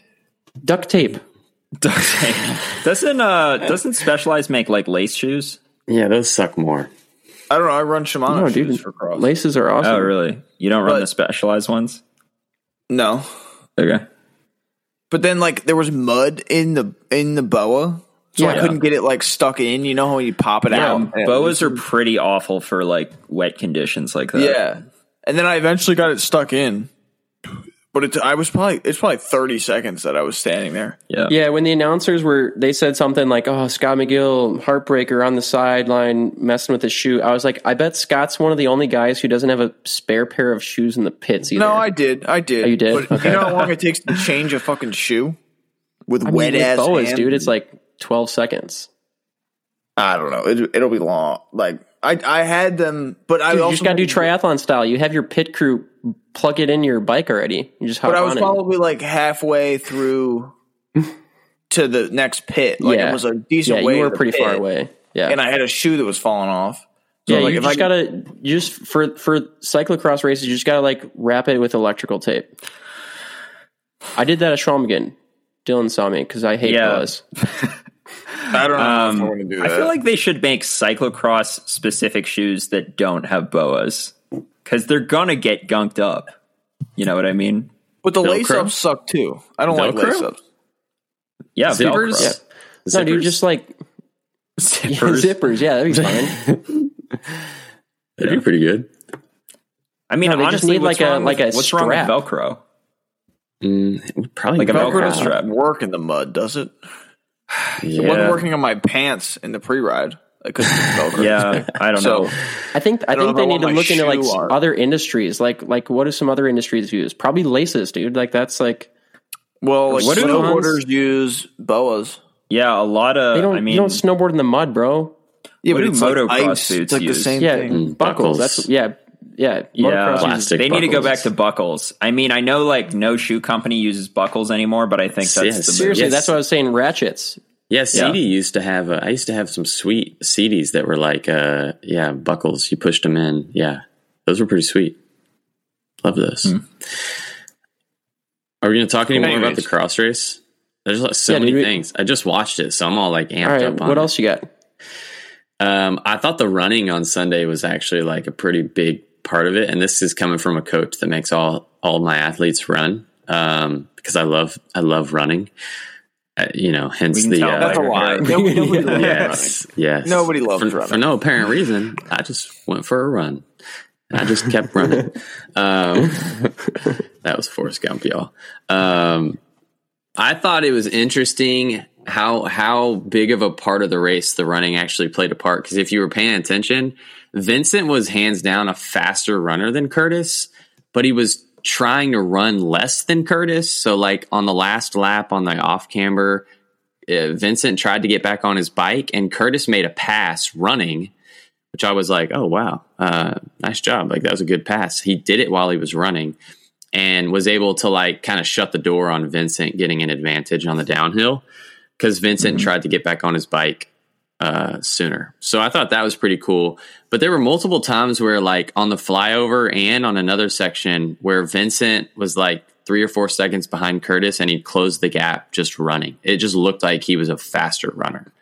Duct tape. Duct tape. Doesn't uh doesn't Specialized make like lace shoes? Yeah, those suck more. I don't know. I run Shimano No, shoes dude, for cross. laces are awesome. Oh, really? You don't run But- the Specialized ones? No, Okay. but then like there was mud in the in the boa, so I couldn't get it like stuck in. You know how you pop it Yeah, out? boas are pretty awful for like wet conditions like that. Yeah, and then I eventually got it stuck in. But it, I was probably it's probably thirty seconds that I was standing there. yeah, Yeah, when the announcers were, they said something like, "Oh, Scott McGill, heartbreaker on the sideline, messing with his shoe." I was like, I bet Scott's one of the only guys who doesn't have a spare pair of shoes in the pits either. No, I did, I did. Oh, you did? But Okay. you know how long it takes to change a fucking shoe with I mean, wet with ass boas, hands? dude. It's like twelve seconds. I don't know. It, it'll be long. Like I, I had them, but I Dude, you also just gotta do triathlon style. You have your pit crew plug it in your bike already. You just hop But I was on it. probably like halfway through to the next pit. Like Yeah. it was a decent yeah, way. you were to pretty far away. Yeah, and I had a shoe that was falling off. So yeah. like you if just I gotta you just for for cyclocross races. You just gotta like wrap it with electrical tape. I did that at Schwalmgen. Dylan saw me because I hate Yeah. boas. I don't know Um, if I want to do I feel like they should make cyclocross specific shoes that don't have boas because they're gonna get gunked up. You know what I mean? but the Velcro? lace ups suck too. I don't like lace ups. Yeah, Zippers? Velcro. Yeah. No, dude, Zippers? just like Zippers. zippers. Yeah, that'd be fine. That'd be pretty good. I mean, No, they just honestly, need like a- wrong like a what's wrong with strap. Velcro? Mm, probably Like a Velcro Velcro strap. work in the mud, does it? It Yeah. wasn't working on my pants in the pre-ride. I couldn't use Velcro. Yeah, I don't So know. I think I don't think they need to look into like shoe are. other industries. Like like what do some other industries use? Probably laces, dude. Like that's like Well, like What do- snowboarders use boas. Yeah, a lot of. they don't I mean, you don't snowboard in the mud, bro. Yeah, What but do it's like motocross ice. boots It's like the use? same Yeah, thing. buckles. Buckles. That's yeah, yeah. yeah, Plastic. they need to go back to buckles. I mean, I know like no shoe company uses buckles anymore, but I think that's move. Seriously, Yes. that's what I was saying. Ratchets. Yeah, Sidi used to have. Uh, I used to have some sweet Sidis that were like, uh, yeah, buckles. You pushed them in. Yeah, those were pretty sweet. Love those. Hmm. Are we going to talk any more about the cross race? There's like so Yeah, many we- things. I just watched it, so I'm all like amped All right, up on what it. else you got? Um, I thought the running on Sunday was actually like a pretty big part of it. And this is coming from a coach that makes all all my athletes run um, because I love I love running. Uh, you know, hence the uh, That's a lie. hair. Nobody, nobody loves yes, yes. Nobody loves for, running. for no apparent reason. I just went for a run. And I just kept running. Um, that was Forrest Gump, y'all. Um, I thought it was interesting how how big of a part of the race the running actually played a part. Because if you were paying attention, Vincent was hands down a faster runner than Curtis, but he was trying to run less than Curtis. So, like on the last lap on the off camber, uh, Vincent tried to get back on his bike, and Curtis made a pass running, which I was like, "Oh wow, uh, nice job! Like that was a good pass." He did it while he was running, and was able to like kind of shut the door on Vincent getting an advantage on the downhill because Vincent tried to get back on his bike uh, sooner. So I thought that was pretty cool. But there were multiple times where, like, on the flyover and on another section, where Vincent was like three or four seconds behind Curtis and he closed the gap just running. It just looked like he was a faster runner.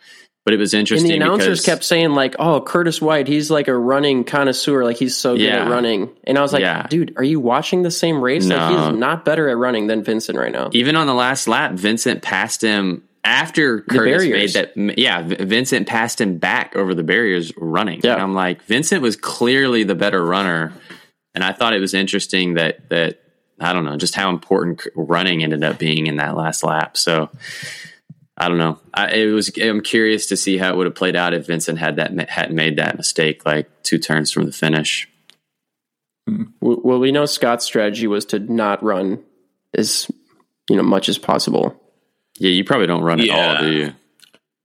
But it was interesting. And the announcers because kept saying like, "Oh, Curtis White, he's like a running connoisseur. Like he's so good Yeah. at running." And I was like, Yeah. "Dude, are you watching the same race? Like he's not better at running than Vincent right now." even on the last lap, Vincent passed him after Curtis made that. Yeah, Vincent passed him back over the barriers running. Yeah. And I'm like, Vincent was clearly the better runner, and I thought it was interesting that that I don't know just how important running ended up being in that last lap. So. I don't know. I, it was. I'm curious to see how it would have played out if Vincent had that hadn't made that mistake, like two turns from the finish. Hmm. Well, we know Scott's strategy was to not run as you know much as possible. Yeah, you probably don't run at all, do you?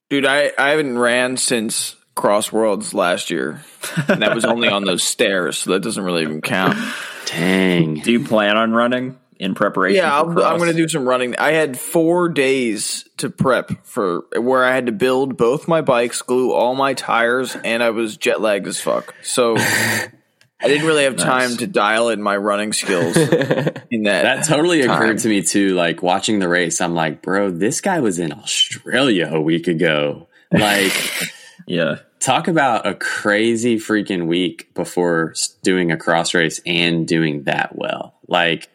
Dude, I, I haven't ran since Cross Worlds last year. And that was only on those stairs, so that doesn't really even count. Dang. Do you plan on running in preparation? Yeah, for I'll, cross? I'm going to do some running. I had four days to prep for where I had to build both my bikes, glue all my tires, and I was jet lagged as fuck. So I didn't really have time to dial in my running skills in that. That totally time. occurred to me too. Like watching the race, I'm like, bro, this guy was in Australia a week ago. Like, Yeah, talk about a crazy freaking week before doing a cross race and doing that well. Like,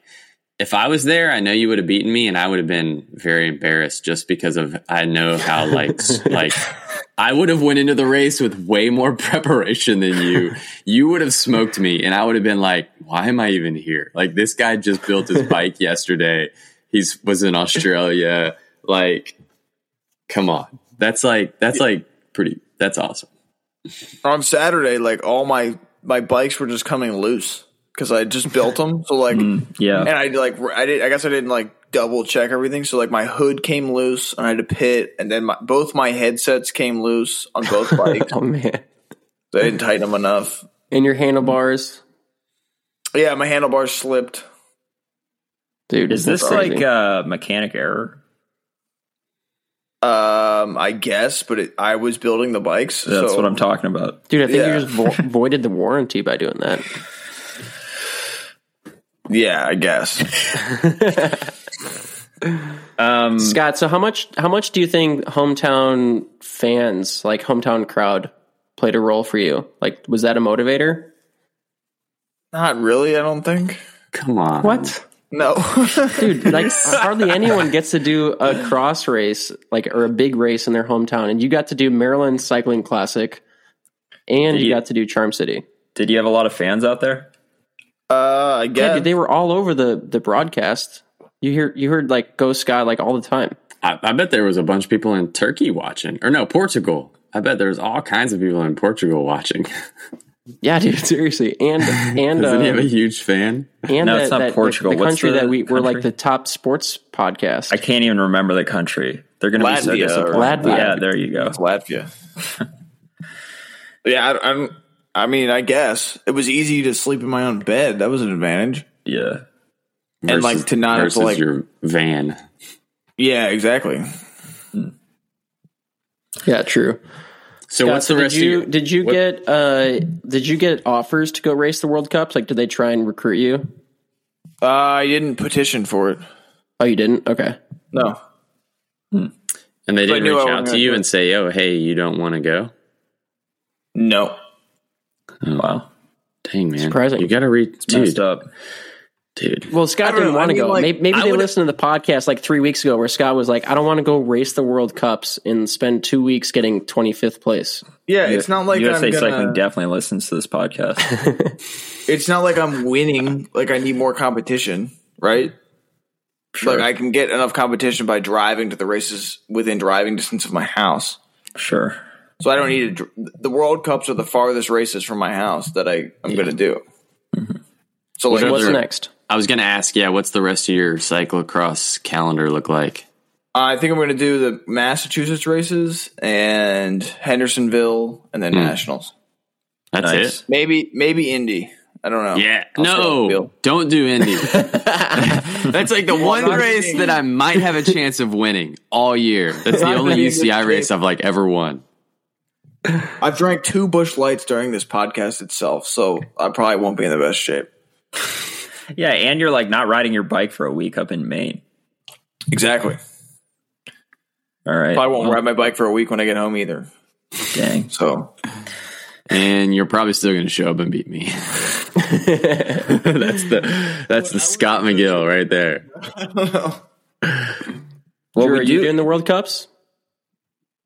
if I was there, I know you would have beaten me, and I would have been very embarrassed just because of I know how like like I would have went into the race with way more preparation than you. You would have smoked me, and I would have been like, "Why am I even here? Like this guy just built his bike yesterday. He's was in Australia. Like, come on, that's like that's like pretty. That's awesome. on Saturday, like all my my bikes were just coming loose because I just built them. So like, yeah. and I like I did. I guess I didn't like double check everything. So like my hood came loose, and I had to pit, and then my, both my headsets came loose on both bikes. Oh man! so I didn't tighten them enough. And your handlebars, Yeah, my handlebars slipped. dude. Is this that's crazy. like uh, mechanic error? Um, I guess, but it, I was building the bikes. That's so- what I'm talking about. dude? I think yeah. you just vo- voided the warranty by doing that. Yeah, I guess. Um, Scott, so how much how much do you think hometown fans, like hometown crowd, played a role for you? Like, was that a motivator? Not really. I don't think. Come on, What? No. Dude, like hardly anyone gets to do a cross race, like or a big race in their hometown, and you got to do Maryland Cycling Classic, and you you- got to do Charm City. did you have a lot of fans out there? Uh, I Yeah, dude, they were all over the the broadcast. You hear you heard like Go Sky like all the time. I, I bet there was a bunch of people in Turkey watching, or no, Portugal. I bet there's all kinds of people in Portugal watching. Yeah, dude, seriously, and and Doesn't uh, he have a huge fan? and No, that, it's not that- Portugal. the, What's country the that we were like the top sports podcast. I can't even remember the country. They're going to be so Latvia disappointed. Latvia. Yeah, there you go. Latvia. yeah, I, I'm. I mean, I guess it was easy to sleep in my own bed. That was an advantage. Yeah. And, like, to not have to, like- your van. Yeah, exactly. yeah, true. So Scott, what's so the rest did you of your? did you get uh did you get offers to go race the World Cups? Like, did they try and recruit you? Uh, I didn't petition for it. Oh, you didn't. Okay. No. And they didn't reach out to you and say, "Oh, hey, you don't want to go." No. Oh, wow. Dang man, Surprising. You got to read, Messed dude. up. Dude, Well, Scott didn't know. want I to mean, go. like, maybe maybe they would- listened to the podcast like three weeks ago where Scott was like, "I don't want to go race the World Cups and spend two weeks getting twenty fifth place." Yeah, it's not like USA I'm Cycling gonna, definitely listens to this podcast. It's not like I'm winning. Like I need more competition, right? Sure. Like I can get enough competition by driving to the races within driving distance of my house. sure. So I don't need to. dr- The World Cups are the farthest races from my house that I I'm going to do. Mm-hmm. So like, What's other- next? I was gonna ask, yeah, what's the rest of your cyclocross calendar look like? I think I'm going to do the Massachusetts races and Hendersonville and then hmm. nationals. That's Nice. it. Maybe maybe Indy. I don't know. Yeah, I'll see how I no, don't do Indy. That's like the one race that I might have a chance of winning all year. That's the only gonna be a good UCI race. I've like ever won. I've drank two Busch Lights during this podcast itself, so I probably won't be in the best shape. Yeah, and you're like not riding your bike for a week up in Maine. Exactly. All right. Probably won't Well, ride my bike for a week when I get home either. Dang. So And you're probably still going to show up and beat me. that's the that's the Scott McGill right there. What Drew, we are you do. doing the World Cups?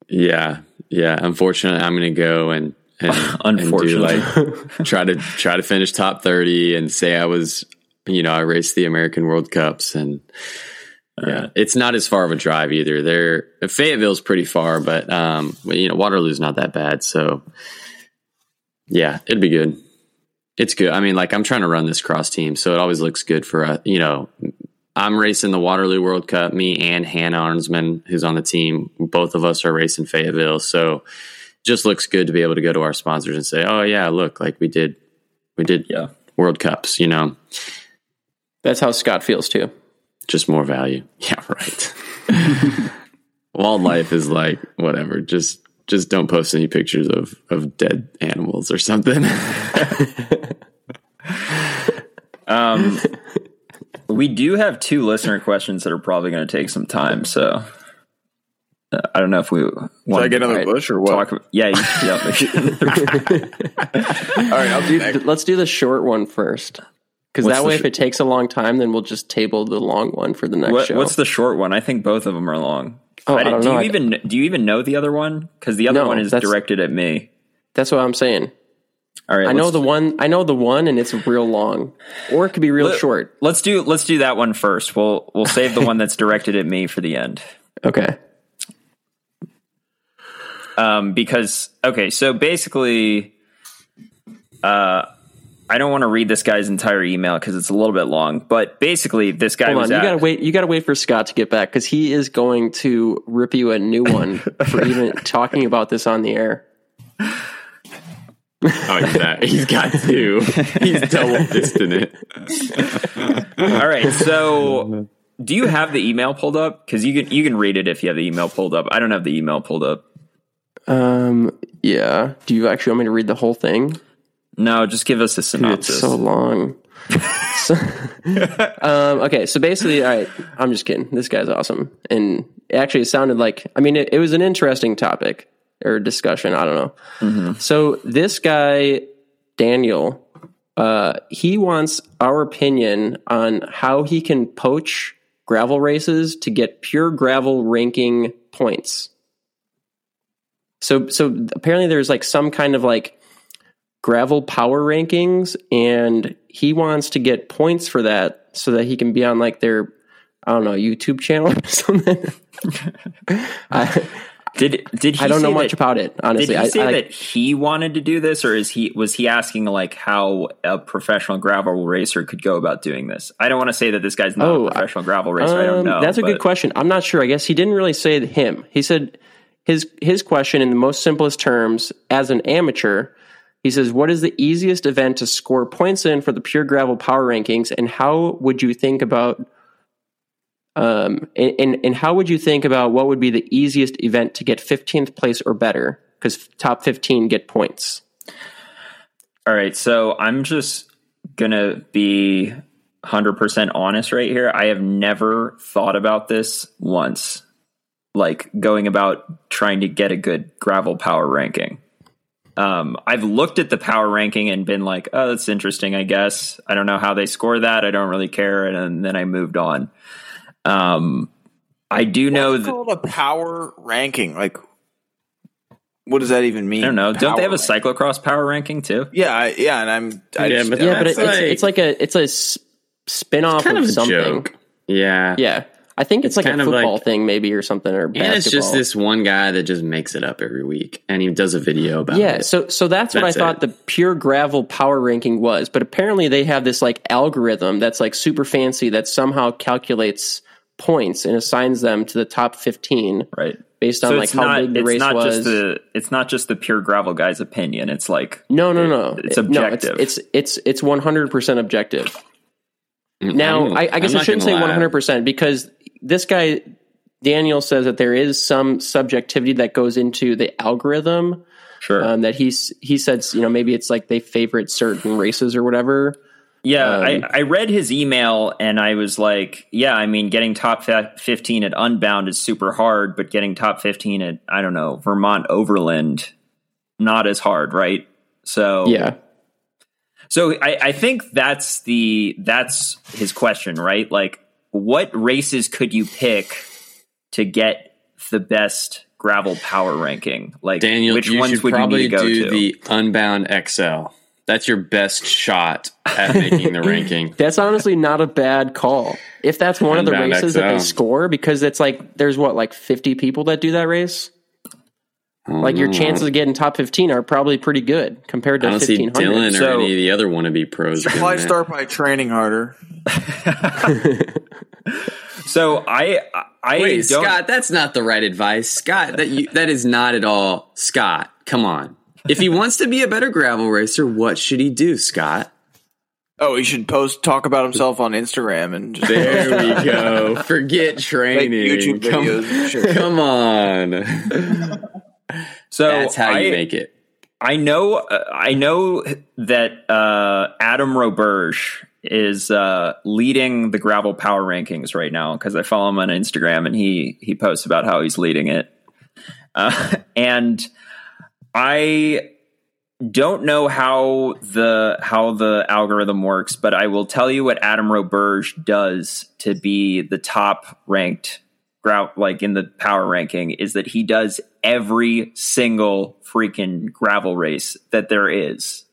Yeah, yeah. Unfortunately, I'm going to go and and, and do Unfortunately. like try to try to finish top thirty and say I was, you know, I raced the American World Cups and yeah, it's not as far of a drive either. There, Fayetteville's pretty far, but um, you know, Waterloo's not that bad. So yeah, it'd be good. It's good. I mean, like I'm trying to run this cross team, so it always looks good for uh, you know. I'm racing the Waterloo World Cup. Me and Hannah Arensman, who's on the team, both of us are racing Fayetteville. So just looks good to be able to go to our sponsors and say, "Oh yeah, look, like we did, we did Yeah. World Cups." You know, That's how Scott feels too. just more value. Yeah, right. Wildlife is like whatever. Just just don't post any pictures of of dead animals or something. Um, we do have two listener questions that are probably going to take some time. So uh, I don't know if we want Should I get another to Busch or what? talk. about- Yeah, you, yeah. All right, I'll do that. Let's do the short one first, because that way, sh- if it takes a long time, then we'll just table the long one for the next what, show. what's the short one? I think both of them are long. Oh, I did- don't do know. you I- even do you even know the other one? Because the other No, one is directed at me. That's what I'm saying. All right, I know the one. I know the one, and it's real long, or it could be real Let- short. Let's do let's do that one first. We'll we'll save the one that's directed at me for the end. Okay. Um, because okay, so basically, uh, I don't want to read this guy's entire email because it's a little bit long. But basically, this guy Hold was on. You at, gotta wait. You gotta wait for Scott to get back because he is going to rip you a new one for even talking about this on the air. Oh, he's that. He's got two. He's double fisting it. All right, so do you have the email pulled up? Because you can you can read it if you have the email pulled up. I don't have the email pulled up. Um. Yeah. Do you actually want me to read the whole thing? No, just give us a Dude, synopsis. it's so long. So- um, okay, so basically, all right, I'm just kidding. This guy's awesome, and actually, it sounded like I mean, it, it was an interesting topic or discussion. I don't know. So this guy, Daniel, uh, he wants our opinion on how he can poach gravel races to get pure gravel ranking points. So, so apparently, there's like some kind of like gravel power rankings and he wants to get points for that so that he can be on like their I don't know YouTube channel or something. I did did he I don't know much that, about it honestly. Did he I, say I, that he wanted to do this, or is he was he asking like how a professional gravel racer could go about doing this? I don't want to say that this guy's not Oh, a professional gravel racer. I don't um, know. That's a good question. I'm not sure. I guess he didn't really say him. He said his his question in the most simplest terms as an amateur. He says, "What is the easiest event to score points in for the pure gravel power rankings, and how would you think about um and, and and how would you think about what would be the easiest event to get 15th place or better? Because top 15 get points. All right, so I'm just gonna be 100% honest right here. I have never thought about this once, like going about trying to get a good gravel power ranking. Um, I've looked at the power ranking and been like, oh, that's interesting. I guess I don't know how they score that. I don't really care, and, then I moved on. Um, I do know What's that. called a power ranking. Like, what does that even mean? I don't know. Don't they have a Power rank- cyclocross power ranking too? Yeah, I, yeah, and I'm. I Yeah, just, but Yeah, but it's like- it's like a it's a spin-off kind of, of something. joke. Yeah. Yeah. I think it's, like a football like- thing maybe or something or And it's just this one guy that just makes it up every week, and he does a video about Yeah, it. Yeah, so so that's, what I That's thought the pure gravel power ranking was, but apparently they have this like algorithm that's like super fancy that somehow calculates points and assigns them to the top 15 Right. based on So like how not. big the It's race not was. just the. It's not just the pure gravel guy's opinion. It's like no, no, no. It's It- no, objective. it's it's it's 100% objective. Mm, Now, I'm- I, I guess I'm I shouldn't say lie. 100% because this guy, Daniel, says that there is some subjectivity that goes into the algorithm. sure. Um, that he's he said, you know, maybe it's like they favorite certain races or whatever. Yeah, Um, I, I read his email and I was like, yeah, I mean, getting top 15 at Unbound is super hard, but getting top 15 at, I don't know, Vermont Overland, not as hard, right? So, Yeah. so I, I think that's the, that's his question, right? Like, what races could you pick to get the best gravel power ranking? Like, Daniel, which you ones would you probably need to go do to? the Unbound XL. That's your best shot at making the ranking. That's honestly not a bad call. If that's one of the Unbound races that they score, because it's like there's what like 50 people that do that race. Like your Mm. chances of getting top 15 are probably pretty good compared to I don't see 1500. Dylan or So- any of the other wannabe pros. doing Probably that. start by training harder. so I, I Wait, don't, Scott, that's not the right advice. Scott, that you, that is not at all. Scott, come on. If he wants to be a better gravel racer, what should he do, Scott? Oh, he should post talk about himself on Instagram and just There we go. Forget make training. YouTube Come- videos. and shit. Come on. so That's how you make it. I know, uh, I know that uh, Adam Roberge is uh, leading the gravel power rankings right now because I follow him on Instagram and he he posts about how he's leading it. Uh, and I don't know how the how the algorithm works, but I will tell you what Adam Roberge does to be the top ranked grout like in the power ranking is that he does every single freaking gravel race that there is.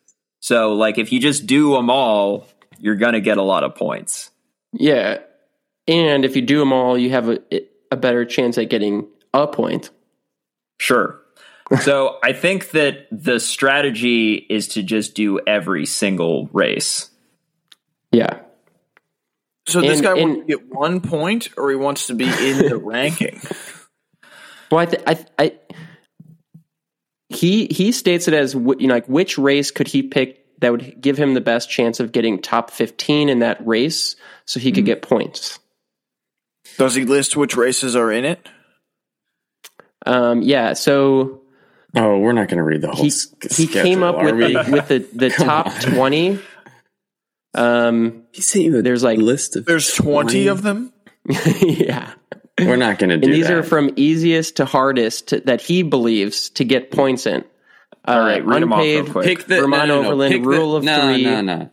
So like if you just do them all, you're going to get a lot of points. Yeah. And if you do them all, you have a, a better chance at getting a point. Sure. So I think that the strategy is to just do every single race. Yeah. So this And- guy and- wants to get one point, or he wants to be in the ranking. Well, I, th- I, I, he he states it as you know like which race could he pick that would give him the best chance of getting top fifteen in that race, so he could get points. Does he list which races are in it? Um, yeah, so Oh, we're not going to read the whole he s- he came up with we? the, with the the top on. twenty. Um, He sent you a There's like- list of. There's 20 of them. yeah, We're not going to do and these that. are from easiest to hardest to, that he believes to get points in. Uh, All right, read 'em off real unpaved, quick. Pick the Vermont no, no, no. Overland Pick the- rule of no, three. No, no,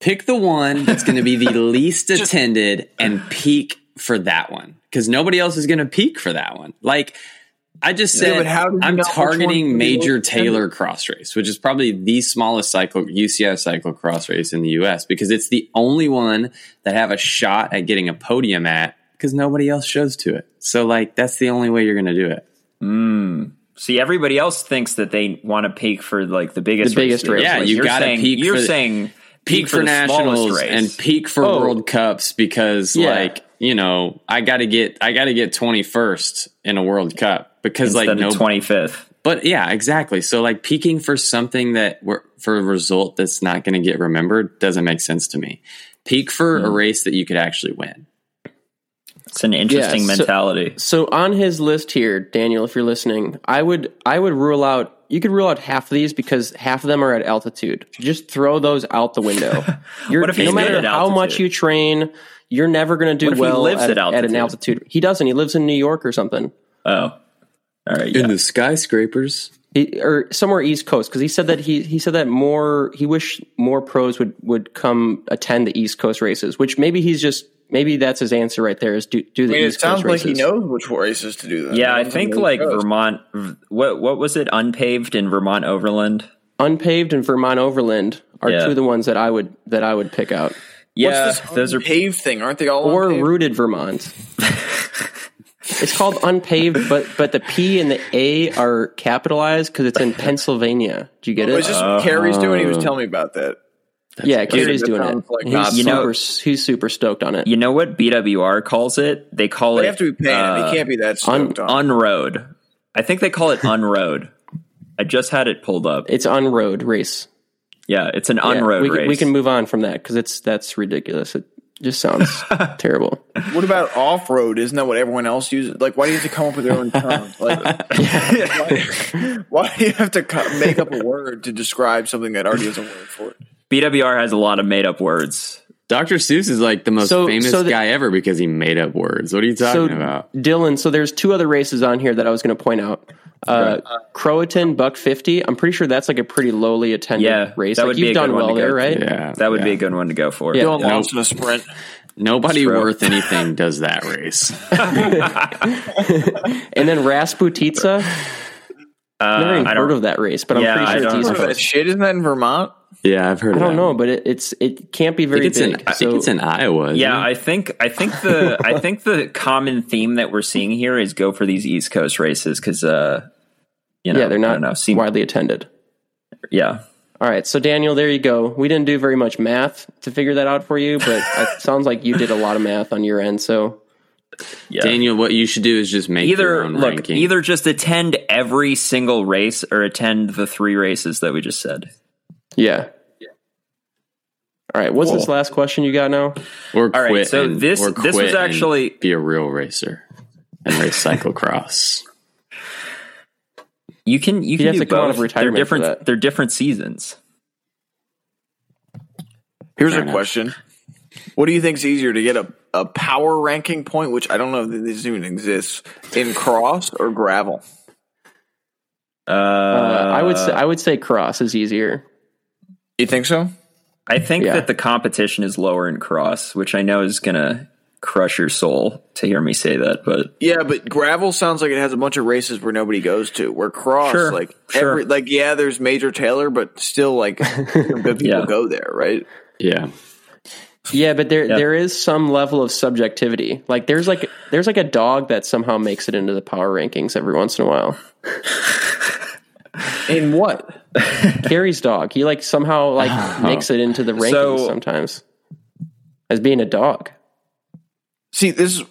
Pick the one that's going to be the least attended and peak for that one because nobody else is going to peak for that one. Like I just Yeah, said, but how I'm know which one's targeting Major? Taylor Cross Race, which is probably the smallest cycle UCI cyclocross race in the U.S. because it's the only one that have a shot at getting a podium at because nobody else shows to it. So like that's the only way you're going to do it. Hmm. See, everybody else thinks that they want to peak for like the biggest, The biggest race. Yeah, Like, you you're gotta saying, peak You're for the- saying peak for, the smallest nationals race. and peak for Oh. world cups because Yeah. like you know i gotta get i gotta get 21st in a world cup because like instead no of twenty fifth. but yeah exactly so like peaking for something that we're, for a result that's not going to get remembered doesn't make sense to me peak for Hmm. a race that you could actually win It's an interesting Yeah, so- mentality. So on his list here, Daniel, if you're listening, I would I would rule out you could rule out half of these because half of them are at altitude. Just throw those out the window. You're, What if he's no matter at how much you train, you're never going to do if he well lives at, at at an altitude? altitude. He doesn't. He lives in New York or something. Oh, all right. Yeah. the skyscrapers he, or somewhere East Coast because he said that he he said that more he wished more pros would would come attend the East Coast races, which maybe he's just maybe that's his answer right there is do do I the mean, it East Coast sounds like races. he knows which races to do. Then. Yeah, I think like Coast. Vermont. What what was it? Unpaved in Vermont Overland. Unpaved and Vermont Overland are Yeah. two of the ones that I would that I would pick out, Yeah, What's this those are paved thing? Aren't they all or unpaved? rooted Vermont. it's called unpaved, but but the P and the A are capitalized because it's in Pennsylvania. Do you get Was it? this what Carrie's doing? He was telling me about that. yeah, Gary's that doing it. sounds like he's not super he's super stoked on it. You know what BWR calls it? They call They it They have to be paying. him. uh, he can't be that stoked on. unroad. I think they call it unroad. I just had it pulled up. It's unroad race. Yeah, it's an Yeah, unroad we, can- race. we can move on from that because it's that's ridiculous. It just sounds terrible. What about off road? Isn't that what everyone else uses? Like, why do you have to come up with your own term? Like, why, why do you have to make up a word to describe something that already has a word for it? BWR has a lot of made up words. Dr. Seuss is like the most So- famous so the- guy ever because he made up words. What are you So talking about? Dylan, so there's two other races on here that I was going to point out. Uh, Croatan Buck 50. I'm pretty sure that's like a pretty lowly attended Yeah, race. that like be you've done one to well go there, to. right? Yeah, That would yeah. be a good one to go for. Yeah. Dylan Nope. lost in a sprint. Nobody True. worth anything does that race. And then Rasputitsa. Uh, Never even I heard of that race, but I'm Yeah, pretty I sure it's don't East. That Coast. shit isn't that in Vermont? Yeah, I've heard. I of don't that. know, but it, it's it can't be I very think, it's big. in, I so think it's in Iowa. Yeah, it? I think I think the I think the common theme that we're seeing here is go for these East Coast races because uh, you know, yeah, they're not don't know, seem, widely attended. yeah. All right, so Daniel, there you go. We didn't do very much math to figure that out for you, but it sounds like you did a lot of math on your end. So Yeah. Daniel, what you should do is just make your either own look ranking. either just attend every single race or attend the three races that we just said. yeah. All right, what's this last question you got now? or All quit. right, so and- this- or this was actually- be a real racer and race cyclocross. You can you can have do to come out both. of retirement they're different. They're different seasons. Here's Fair a enough. question. What do you think is easier to get a, a power ranking point, which I don't know if this even exists, in cross or gravel? Uh, Uh, I would say, I would say cross is easier. You think so? I think Yeah. that the competition is lower in cross, which I know is gonna crush your soul to hear me say that, but Yeah, but gravel sounds like it has a bunch of races where nobody goes to. Where cross, Sure, like sure. every, like yeah, there's Major Taylor, but still, like good people Yeah. go there, right? Yeah, Yeah, but there Yeah. there is some level of subjectivity. Like there's like there's like a dog that somehow makes it into the power rankings every once in a while. In what? Carrie's dog, he like somehow like makes it into the rankings So- sometimes as being a dog. See, this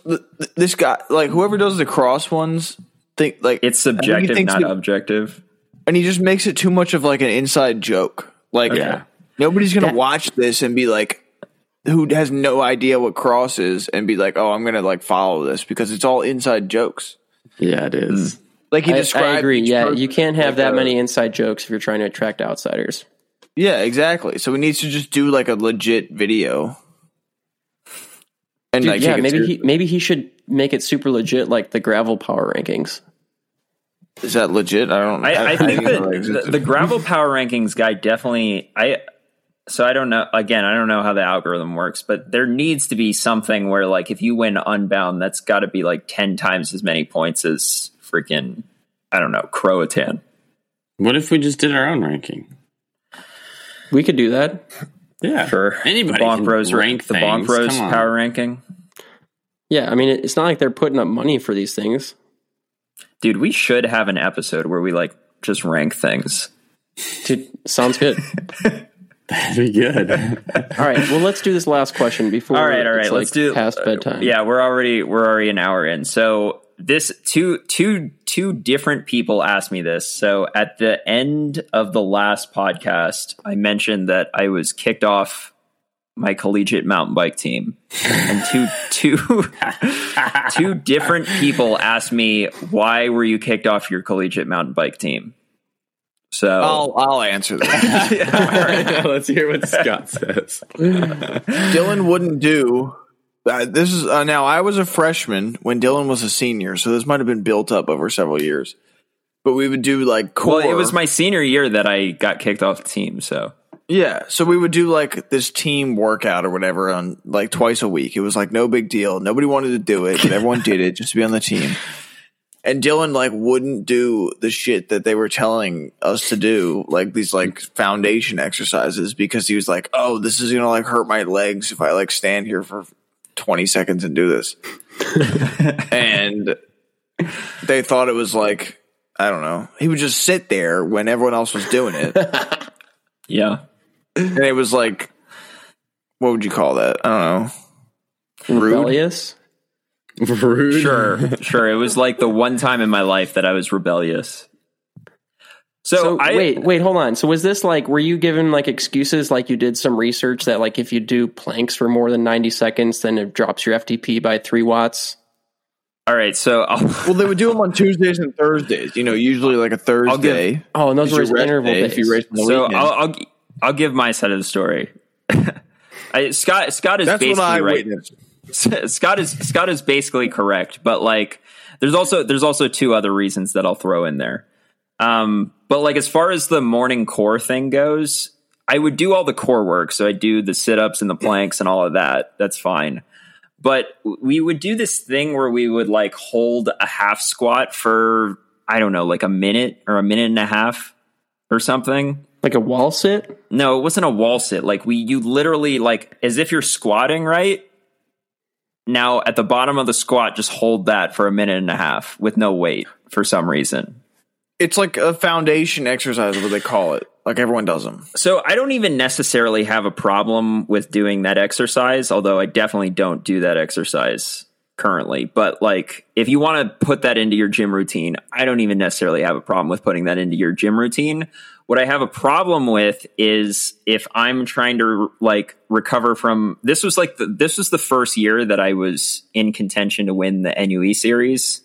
this guy, like whoever does the cross ones, think like it's I think he subjective, not he- objective. and he just makes it too much of like an inside joke. Like, Yeah. nobody's gonna That- watch this and be like, who has no idea what cross is, and be like, oh, I'm gonna like follow this because it's all inside jokes. yeah, it is. Like he I, described. I agree. Yeah, you can't have like that a- many inside jokes if you're trying to attract outsiders. Yeah, exactly. So he needs to just do like a legit video. And like, yeah, maybe he maybe he should make it super legit like the gravel power rankings. is that legit? I don't. I, I didn't think that that the, the gravel power rankings guy definitely. I so I don't know. Again, I don't know how the algorithm works, but there needs to be something where, like, if you win unbound, that's got to be like ten times as many points as freaking I don't know Croatan. What if we just did our own ranking? We could do that. Yeah, For anybody the Bonk can Bros rank the Bonk things. Bros power ranking. Yeah, I mean it's not like they're putting up money for these things. Dude, we should have an episode where we like just rank things. Dude, sounds good. That'd be good. All right, well let's do this last question before. all right, all right. it's, let's like, do past bedtime. Yeah, we're already we're already an hour in. So this two two two different people asked me this. So at the end of the last podcast, I mentioned that I was kicked off my collegiate mountain bike team, and two two two different people asked me why were you kicked off your collegiate mountain bike team. So I'll I'll answer that. Let's hear what Scott says. Dylan wouldn't do. Uh, this is uh, now. I was a freshman when Dylan was a senior, so this might have been built up over several years. but we would do like core. Well, it was my senior year that I got kicked off the team. So Yeah, so we would do like this team workout or whatever on like twice a week. It was like no big deal. Nobody wanted to do it, but everyone did it just to be on the team. And Dylan like wouldn't do the shit that they were telling us to do, like these like foundation exercises, because he was like, "Oh, this is gonna like hurt my legs if I like stand here for twenty seconds and do this." and they thought it was like I don't know. He would just sit there when everyone else was doing it. yeah, and it was like what would you call that i don't know rude Rebellious. Rude. sure, sure. It was like the one time in my life that I was rebellious. So, So I wait, wait, hold on. So was this like were you given like excuses like you did some research that like if you do planks for more than 90 seconds then it drops your FTP by 3 watts? All right, so I'll, well they would do them on tuesdays and thursdays you know usually like a thursday Oh, and those is were your interval day days. if you race on the so. I'll, I'll I'll give my side of the story. I, Scott Scott is that's what basically i right. Scott is Scott is basically correct, but like there's also there's also two other reasons that I'll throw in there. Um, but like as far as the morning core thing goes, I would do all the core work, so I do the sit ups and the planks and all of that. That's fine. But we would do this thing where we would like hold a half squat for I don't know, like a minute or a minute and a half or something. Like a wall sit? No, it wasn't a wall sit. Like we, you literally like as if you're squatting, right? Now at the bottom of the squat, just hold that for a minute and a half with no weight for some reason. It's like a foundation exercise what they call it like everyone does them So I don't even necessarily have a problem with doing that exercise, although I definitely don't do that exercise currently. But like if you want to put that into your gym routine, I don't even necessarily have a problem with putting that into your gym routine. What I have a problem with is if I'm trying to like recover from this was like the, this was the first year that I was in contention to win the NUE series,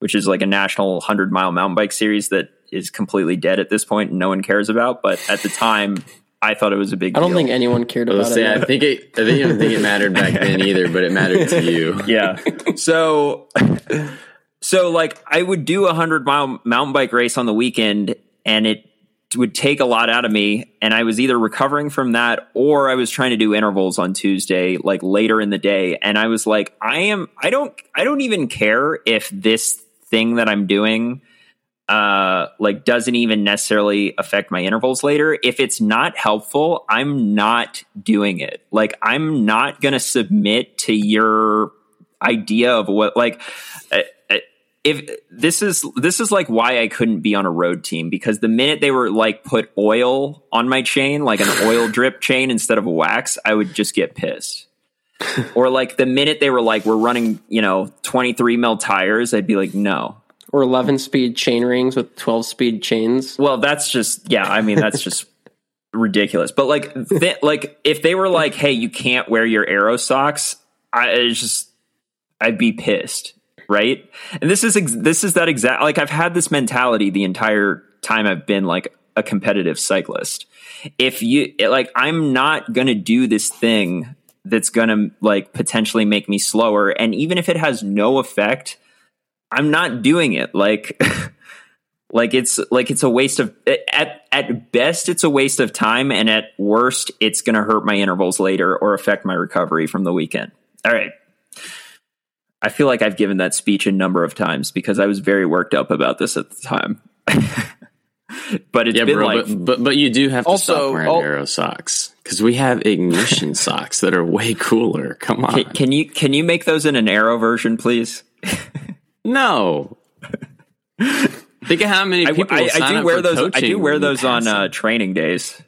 which is like a national 100 mile mountain bike series that is completely dead at this point and no one cares about. But at the time, I thought it was a big. Deal. I don't deal. think anyone cared about Let's say, it. I think it. I think I don't think it mattered back then either, but it mattered to you. yeah. So, so like I would do a hundred mile mountain bike race on the weekend, and it would take a lot out of me. And I was either recovering from that, or I was trying to do intervals on Tuesday, like later in the day. And I was like, I am. I don't. I don't even care if this thing that I'm doing. Uh, like doesn't even necessarily affect my intervals later. If it's not helpful, I'm not doing it. Like I'm not going to submit to your idea of what like if this is this is like why I couldn't be on a road team because the minute they were like put oil on my chain like an oil drip chain instead of wax I would just get pissed or like the minute they were like we're running you know 23 mil tires I'd be like no or 11 speed chain rings with 12 speed chains. well that's just yeah I mean that's just ridiculous but like th- like if they were like hey you can't wear your aero socks I it's just I'd be pissed, right? And this is ex- this is that exact like I've had this mentality the entire time I've been like a competitive cyclist. If you like I'm not going to do this thing that's going to like potentially make me slower and even if it has no effect, I'm not doing it. Like like it's like it's a waste of at at best it's a waste of time and at worst it's going to hurt my intervals later or affect my recovery from the weekend. All right. I feel like I've given that speech a number of times because I was very worked up about this at the time. but it's Yeah, been bro, like but, but but you do have to Also, stop wearing al- aero socks because we have ignition socks that are way cooler. Come on, can, can you can you make those in an aero version, please? no. Think of how many people I, sign I do up wear for those. I do wear those on uh, training days.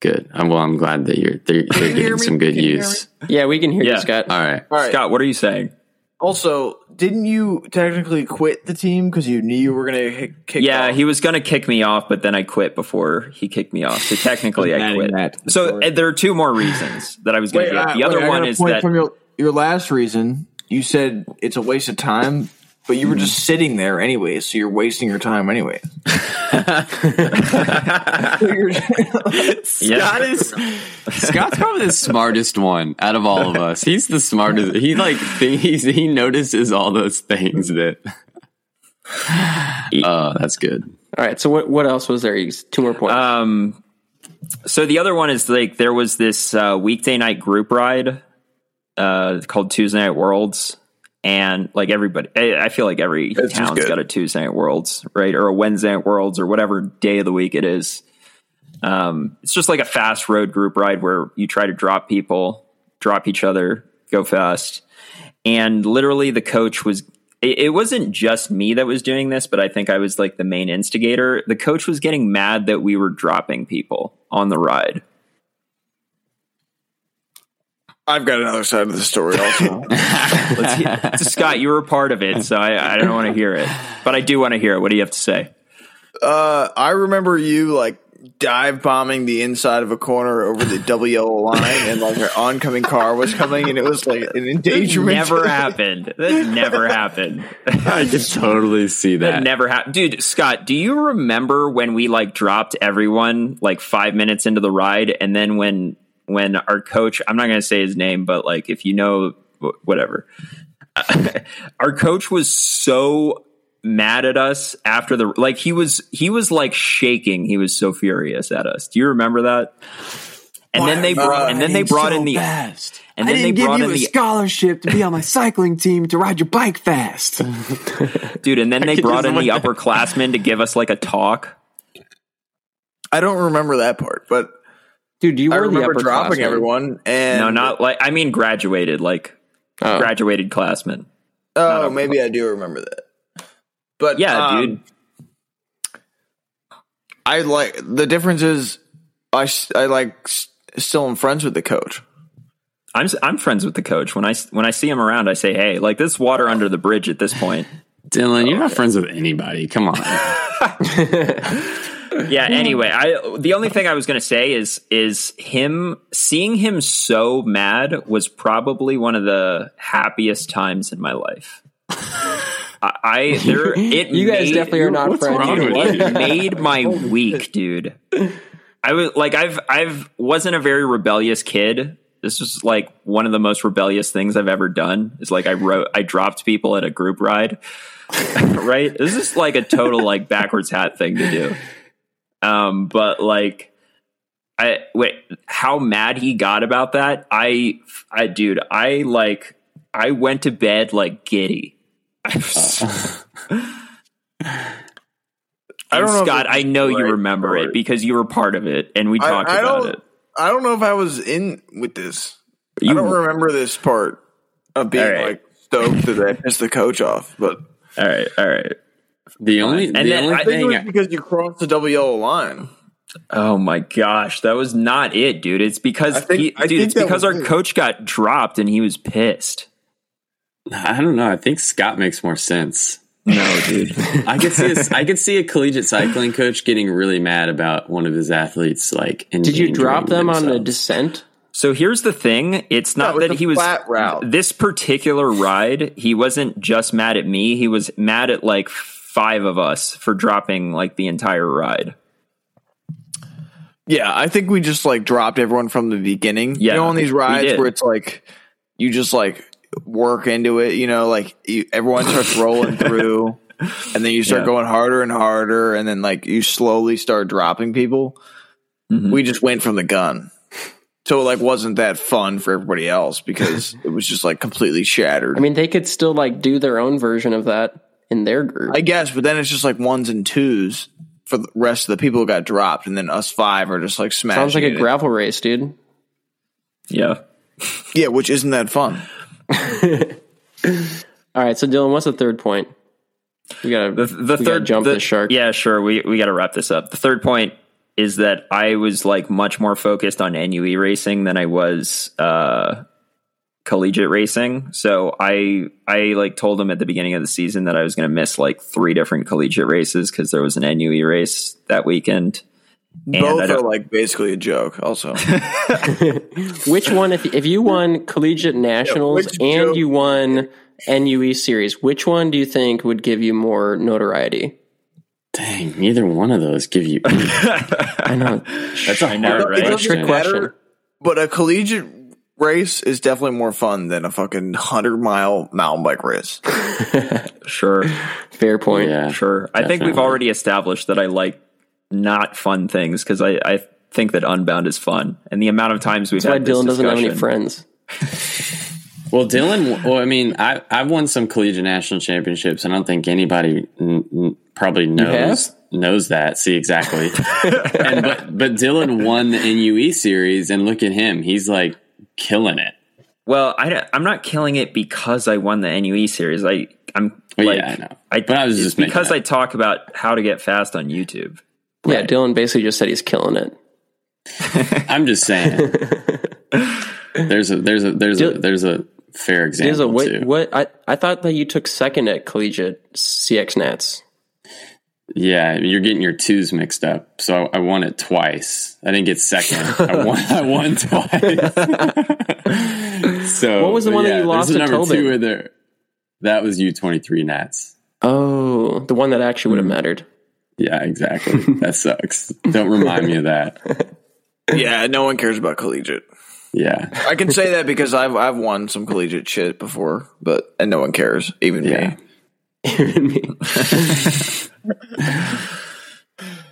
Good. I'm, well, I'm glad that you're they're, they're getting some good use. Yeah, we can hear Yeah. you, Scott. All right. all right Scott, what are you saying? Also didn't you technically quit the team because you knew you were gonna kick Yeah, off? he was going to kick me off, but then I quit before he kicked me off. So technically, I quit. that So uh, there are two more reasons that I was going Wait, to give. uh, The other wait, I one is point that from your your last reason. You said it's a waste of time, but you were just sitting there anyway, so you're wasting your time anyway. Scott is Scott's probably the smartest one out of all of us. He's the smartest. He like he's, he notices all those things that Oh, that's good. All right. So what what else was there? Two more points. Um, so the other one is like there was this uh, weekday night group ride uh, called Tuesday Night Worlds, and like everybody, I, I feel like every It's just town's good. got a Tuesday Night Worlds, right, or a Wednesday Night Worlds, or whatever day of the week it is. Um, it's just like a fast road group ride where you try to drop people, drop each other, go fast, and literally the coach was. It, it wasn't just me that was doing this, but I think I was like the main instigator. The coach was getting mad that we were dropping people on the ride. I've got another side of the story also. Let's hear, Scott, you were a part of it, so I, I don't want to hear it, but I do want to hear it. What do you have to say? uh, I remember you like dive bombing the inside of a corner over the double yellow line, and like an oncoming car was coming, and it was like an endangerment. Never happened. That never happened. I can totally see That that. never happened. Dude, Scott, do you remember when we like dropped everyone like five minutes into the ride and then when when our coach, I'm not going to say his name, but like if you know, wh- whatever. our coach was so mad at us after the like he was he was like shaking he was so furious at us do you remember that and then they brought and then they brought in the fast. and then they didn't give brought you in a the scholarship to be on my cycling team to ride your bike fast. dude and then they brought in the look- upperclassmen to give us like a talk I don't remember that part, but Dude, you I were the remember upper dropping everyone. And no not like i mean graduated like Oh. graduated classmen Oh, maybe I do remember that. But yeah um, dude I like the difference is I I like still am friends with the coach. I'm s- I'm friends with the coach. When I s- when I see him around, I say, "Hey, like this water under the bridge at this point." Dylan, you're not friends with anybody. Come on. yeah. Anyway, I the only thing I was going to say is is him seeing him so mad was probably one of the happiest times in my life. I, I there it You guys made- definitely are not friends. it made my week, dude. I was like, I've, I've wasn't a very rebellious kid. This was like one of the most rebellious things I've ever done. Is like I wrote, I dropped people at a group ride. right? This is like a total like backwards hat thing to do. Um, but like, I wait, how mad he got about that? I, I, dude, I like, I went to bed like giddy. I I don't know Scott, I know you remember or- it because you were part of it and we talked I about it. I don't know if I was in with this. You- I don't remember this part of being All right. like stoked that I pissed the coach off, but All right, all right. The only, the then only I I think it thing, was because you crossed the double yellow line. Oh my gosh, that was not it, dude. It's because I think- he, dude, it's because our it. coach got dropped and he was pissed. I don't know. I think Scott makes more sense. No, dude. I could see, a, I could see a collegiate cycling coach getting really mad about one of his athletes. Like, Did you drop endangering them on the themselves. descent? so here's the thing. It's not was that he was flat route. this particular ride, he wasn't just mad at me, he was mad at like five of us for dropping like the entire ride. Yeah, I think we just like dropped everyone from the beginning. Yeah, you know, on these rides where it's like you just like work into it. You know, like you, everyone starts rolling through, and then you start Yeah. going harder and harder, and then like you slowly start dropping people. Mhm. We just went from the gun, so it like wasn't that fun for everybody else because it was just like completely shattered. I mean, they could still like do their own version of that in their group. I guess, but then it's just like ones and twos for the rest of the people who got dropped, and then us five are just like smashing. Sounds like a it. gravel race, dude. Yeah. Yeah, which isn't that fun. All right, so Dylan, what's the third point? We gotta The, the we gotta third jump the, the shark. Yeah, sure. We we got to wrap this up. The third point is that I was like much more focused on NUE racing than I was uh, collegiate racing. So I I like told him at the beginning of the season that I was going to miss like three different collegiate races because there was an NUE race that weekend. And Both are like basically a joke. Also, Which one, if if you won collegiate nationals which and joke- you won NUE series, which one do you think would give you more notoriety? Dang, neither one of those give you. I know. That's a I know, hard right? Trick question. question. but a collegiate race is definitely more fun than a fucking hundred mile mountain bike race. Sure, Fair point. Yeah. sure. I think we've already established that I like not fun things because I, I think that Unbound is fun, and the amount of times we've That's why had this Dylan doesn't have any friends. Well, Dylan. Well, I mean, I I've won some collegiate national championships. and I don't think anybody n- n- probably knows knows that. See exactly. and but but Dylan won the NUE series, and look at him. He's like killing it. Well, I, I'm not killing it because I won the NUE series. I I'm oh, Well, like, yeah, I know. I, But I was it's just because that- I talk about how to get fast on YouTube. Yeah, Dylan basically just said he's killing it. I'm just saying. there's a there's a there's a there's a fair There's a example what, too. what I, I thought that you took second at collegiate CX Nats. Yeah, you're getting your twos mixed up. So I won it twice. I didn't get second. I won. I won twice. so What was the one that you lost there's a number Tobin? two where there. That was U twenty three Nats. Oh, the one that actually would have hmm. mattered. Yeah, exactly. that sucks. Don't remind me of that. yeah, no one cares about collegiate. Yeah, I can say that because I've I've won some collegiate shit before, but and no one cares, even Yeah. Me. Even me.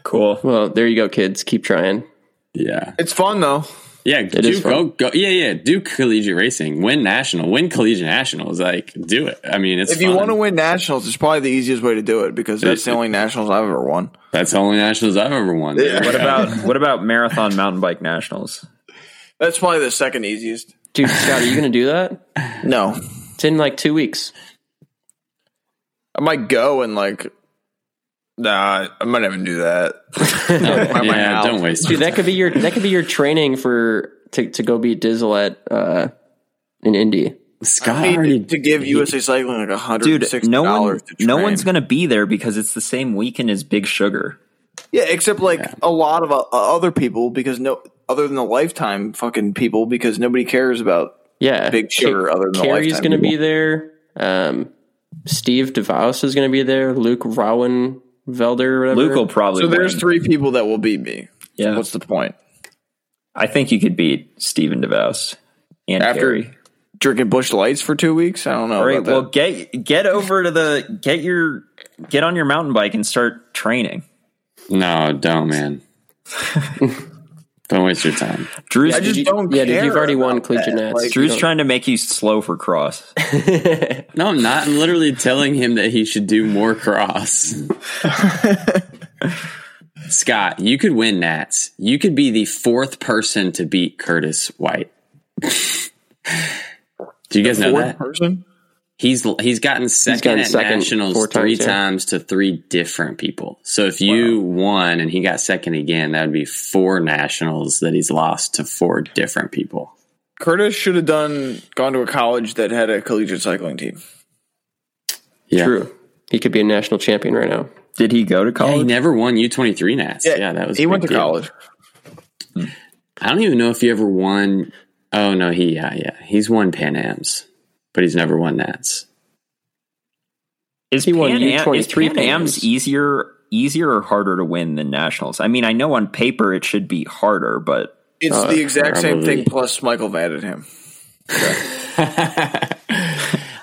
Cool. well, there you go, kids. Keep trying. yeah, It's fun though. yeah. is do fun. go go. Yeah, yeah. Do collegiate racing. Win national. Win collegiate nationals. Like do it. I mean, it's If you want to win nationals, it's probably the easiest way to do it because that's the only nationals I've ever won. That's the only nationals I've ever won. What about what about marathon mountain bike nationals? That's probably the second easiest. Dude, Scott, are you going to do that? No, It's in like two weeks. I might go and like. Nah, I might even do that. By yeah, don't waste. Dude, that could be your that could be your training for to, to go beat Dizzle at uh in Indy. Scott I already need to give USA Cycling like a hundred Dude, no one dollars. no one's going to be there because it's the same weekend as Big Sugar. Yeah, except like a lot of uh, other people because no other than the lifetime fucking people because nobody cares about. Yeah, Big Sugar other than the Carrie's Lifetime going to be there. Um, Steve DeVos is going to be there. Luke Rowan Velder, whatever. Luke will probably. So there's win. three people that will beat me. Yeah. What's the point? I think you could beat Steven DeVos and After- Carey. Drinking Busch Lights for two weeks? I don't know. All right, about well, that. get get over to the get your get on your mountain bike and start training. No, don't, man. don't waste your time. Drew's I just don't yeah, care. dude, you've already won about collegiate that. nats. Like, Drew's trying to make you slow for cross. No, I'm not. I'm literally telling him that he should do more cross. Scott, you could win Nats. You could be the fourth person to beat Curtis White. Do you guys know fourth that? person. He's he's gotten second gotten at second nationals four three times, yeah. times to three different people. So if you won and he got second again, that would be four nationals that he's lost to four different people. Curtis should have done gone to a college that had a collegiate cycling team. Yeah. True. He could be a national champion right now. Did he go to Yeah, he college? never won U twenty three Nats. Yeah, that was. he went to deal. college. I don't even know if he ever won. Oh no, he yeah yeah he's won Pan Am's, but he's never won Nats. Is He won Am, is U23 Pan Am's easier easier or harder to win than nationals? I mean, I know on paper it should be harder, but It's Uh, the exact same thing plus Michael van den Ham. him.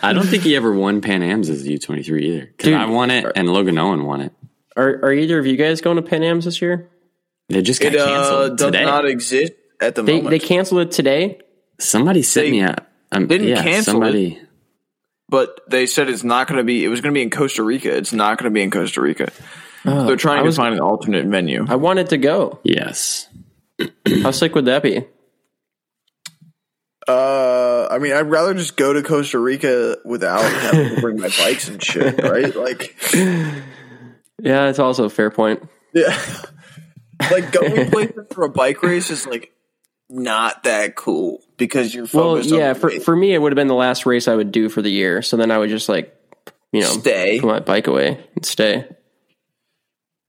I don't think he ever won Pan Am's as a U twenty three either. Because Dude. I won it and Logan Owen won it. Are are either of you guys going to Pan Am's this year? They just got It uh, canceled does today. not exist at the They moment. they canceled it today. somebody sent They me a. Um, didn't yeah, cancel somebody, but they said it's not going to be. It was going to be in Costa Rica. It's not going to be in Costa Rica. They're trying I to was- find an alternate venue. I wanted to go. Yes. How sick would that be? Uh, I mean, I'd rather just go to Costa Rica without having to bring my bikes and shit, right? Like, Yeah, it's also a fair point. yeah, like going places for a bike race is like not that cool because you're Well, yeah, on for for me, it would have been the last race I would do for the year. So then I would just like, you know, Stay. put my bike away and stay.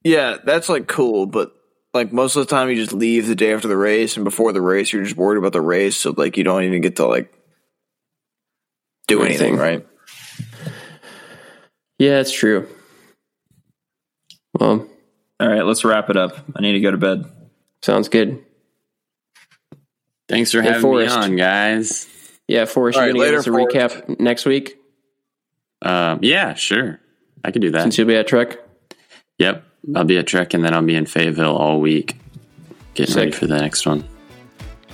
yeah, that's like cool, but like most of the time you just leave the day after the race, and before the race you're just worried about the race, so like you don't even get to like do anything, Anything. right? Yeah, it's true. Well, all right, let's wrap it up. I need to go to bed. sounds good. Thanks for Hey, having Forrest. me on, guys. Yeah, Forrest, All you right, gonna give us a Forrest. recap next week Um, yeah, sure. I could do that. since you'll be at Trek. Yep. I'll be at Trek and then I'll be in Fayetteville all week getting ready for the next one.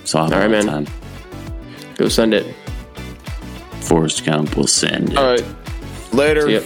So I'll have All a right, lot of man. time. Go send it. Forrest Gump will send it. All right. Later. See ya.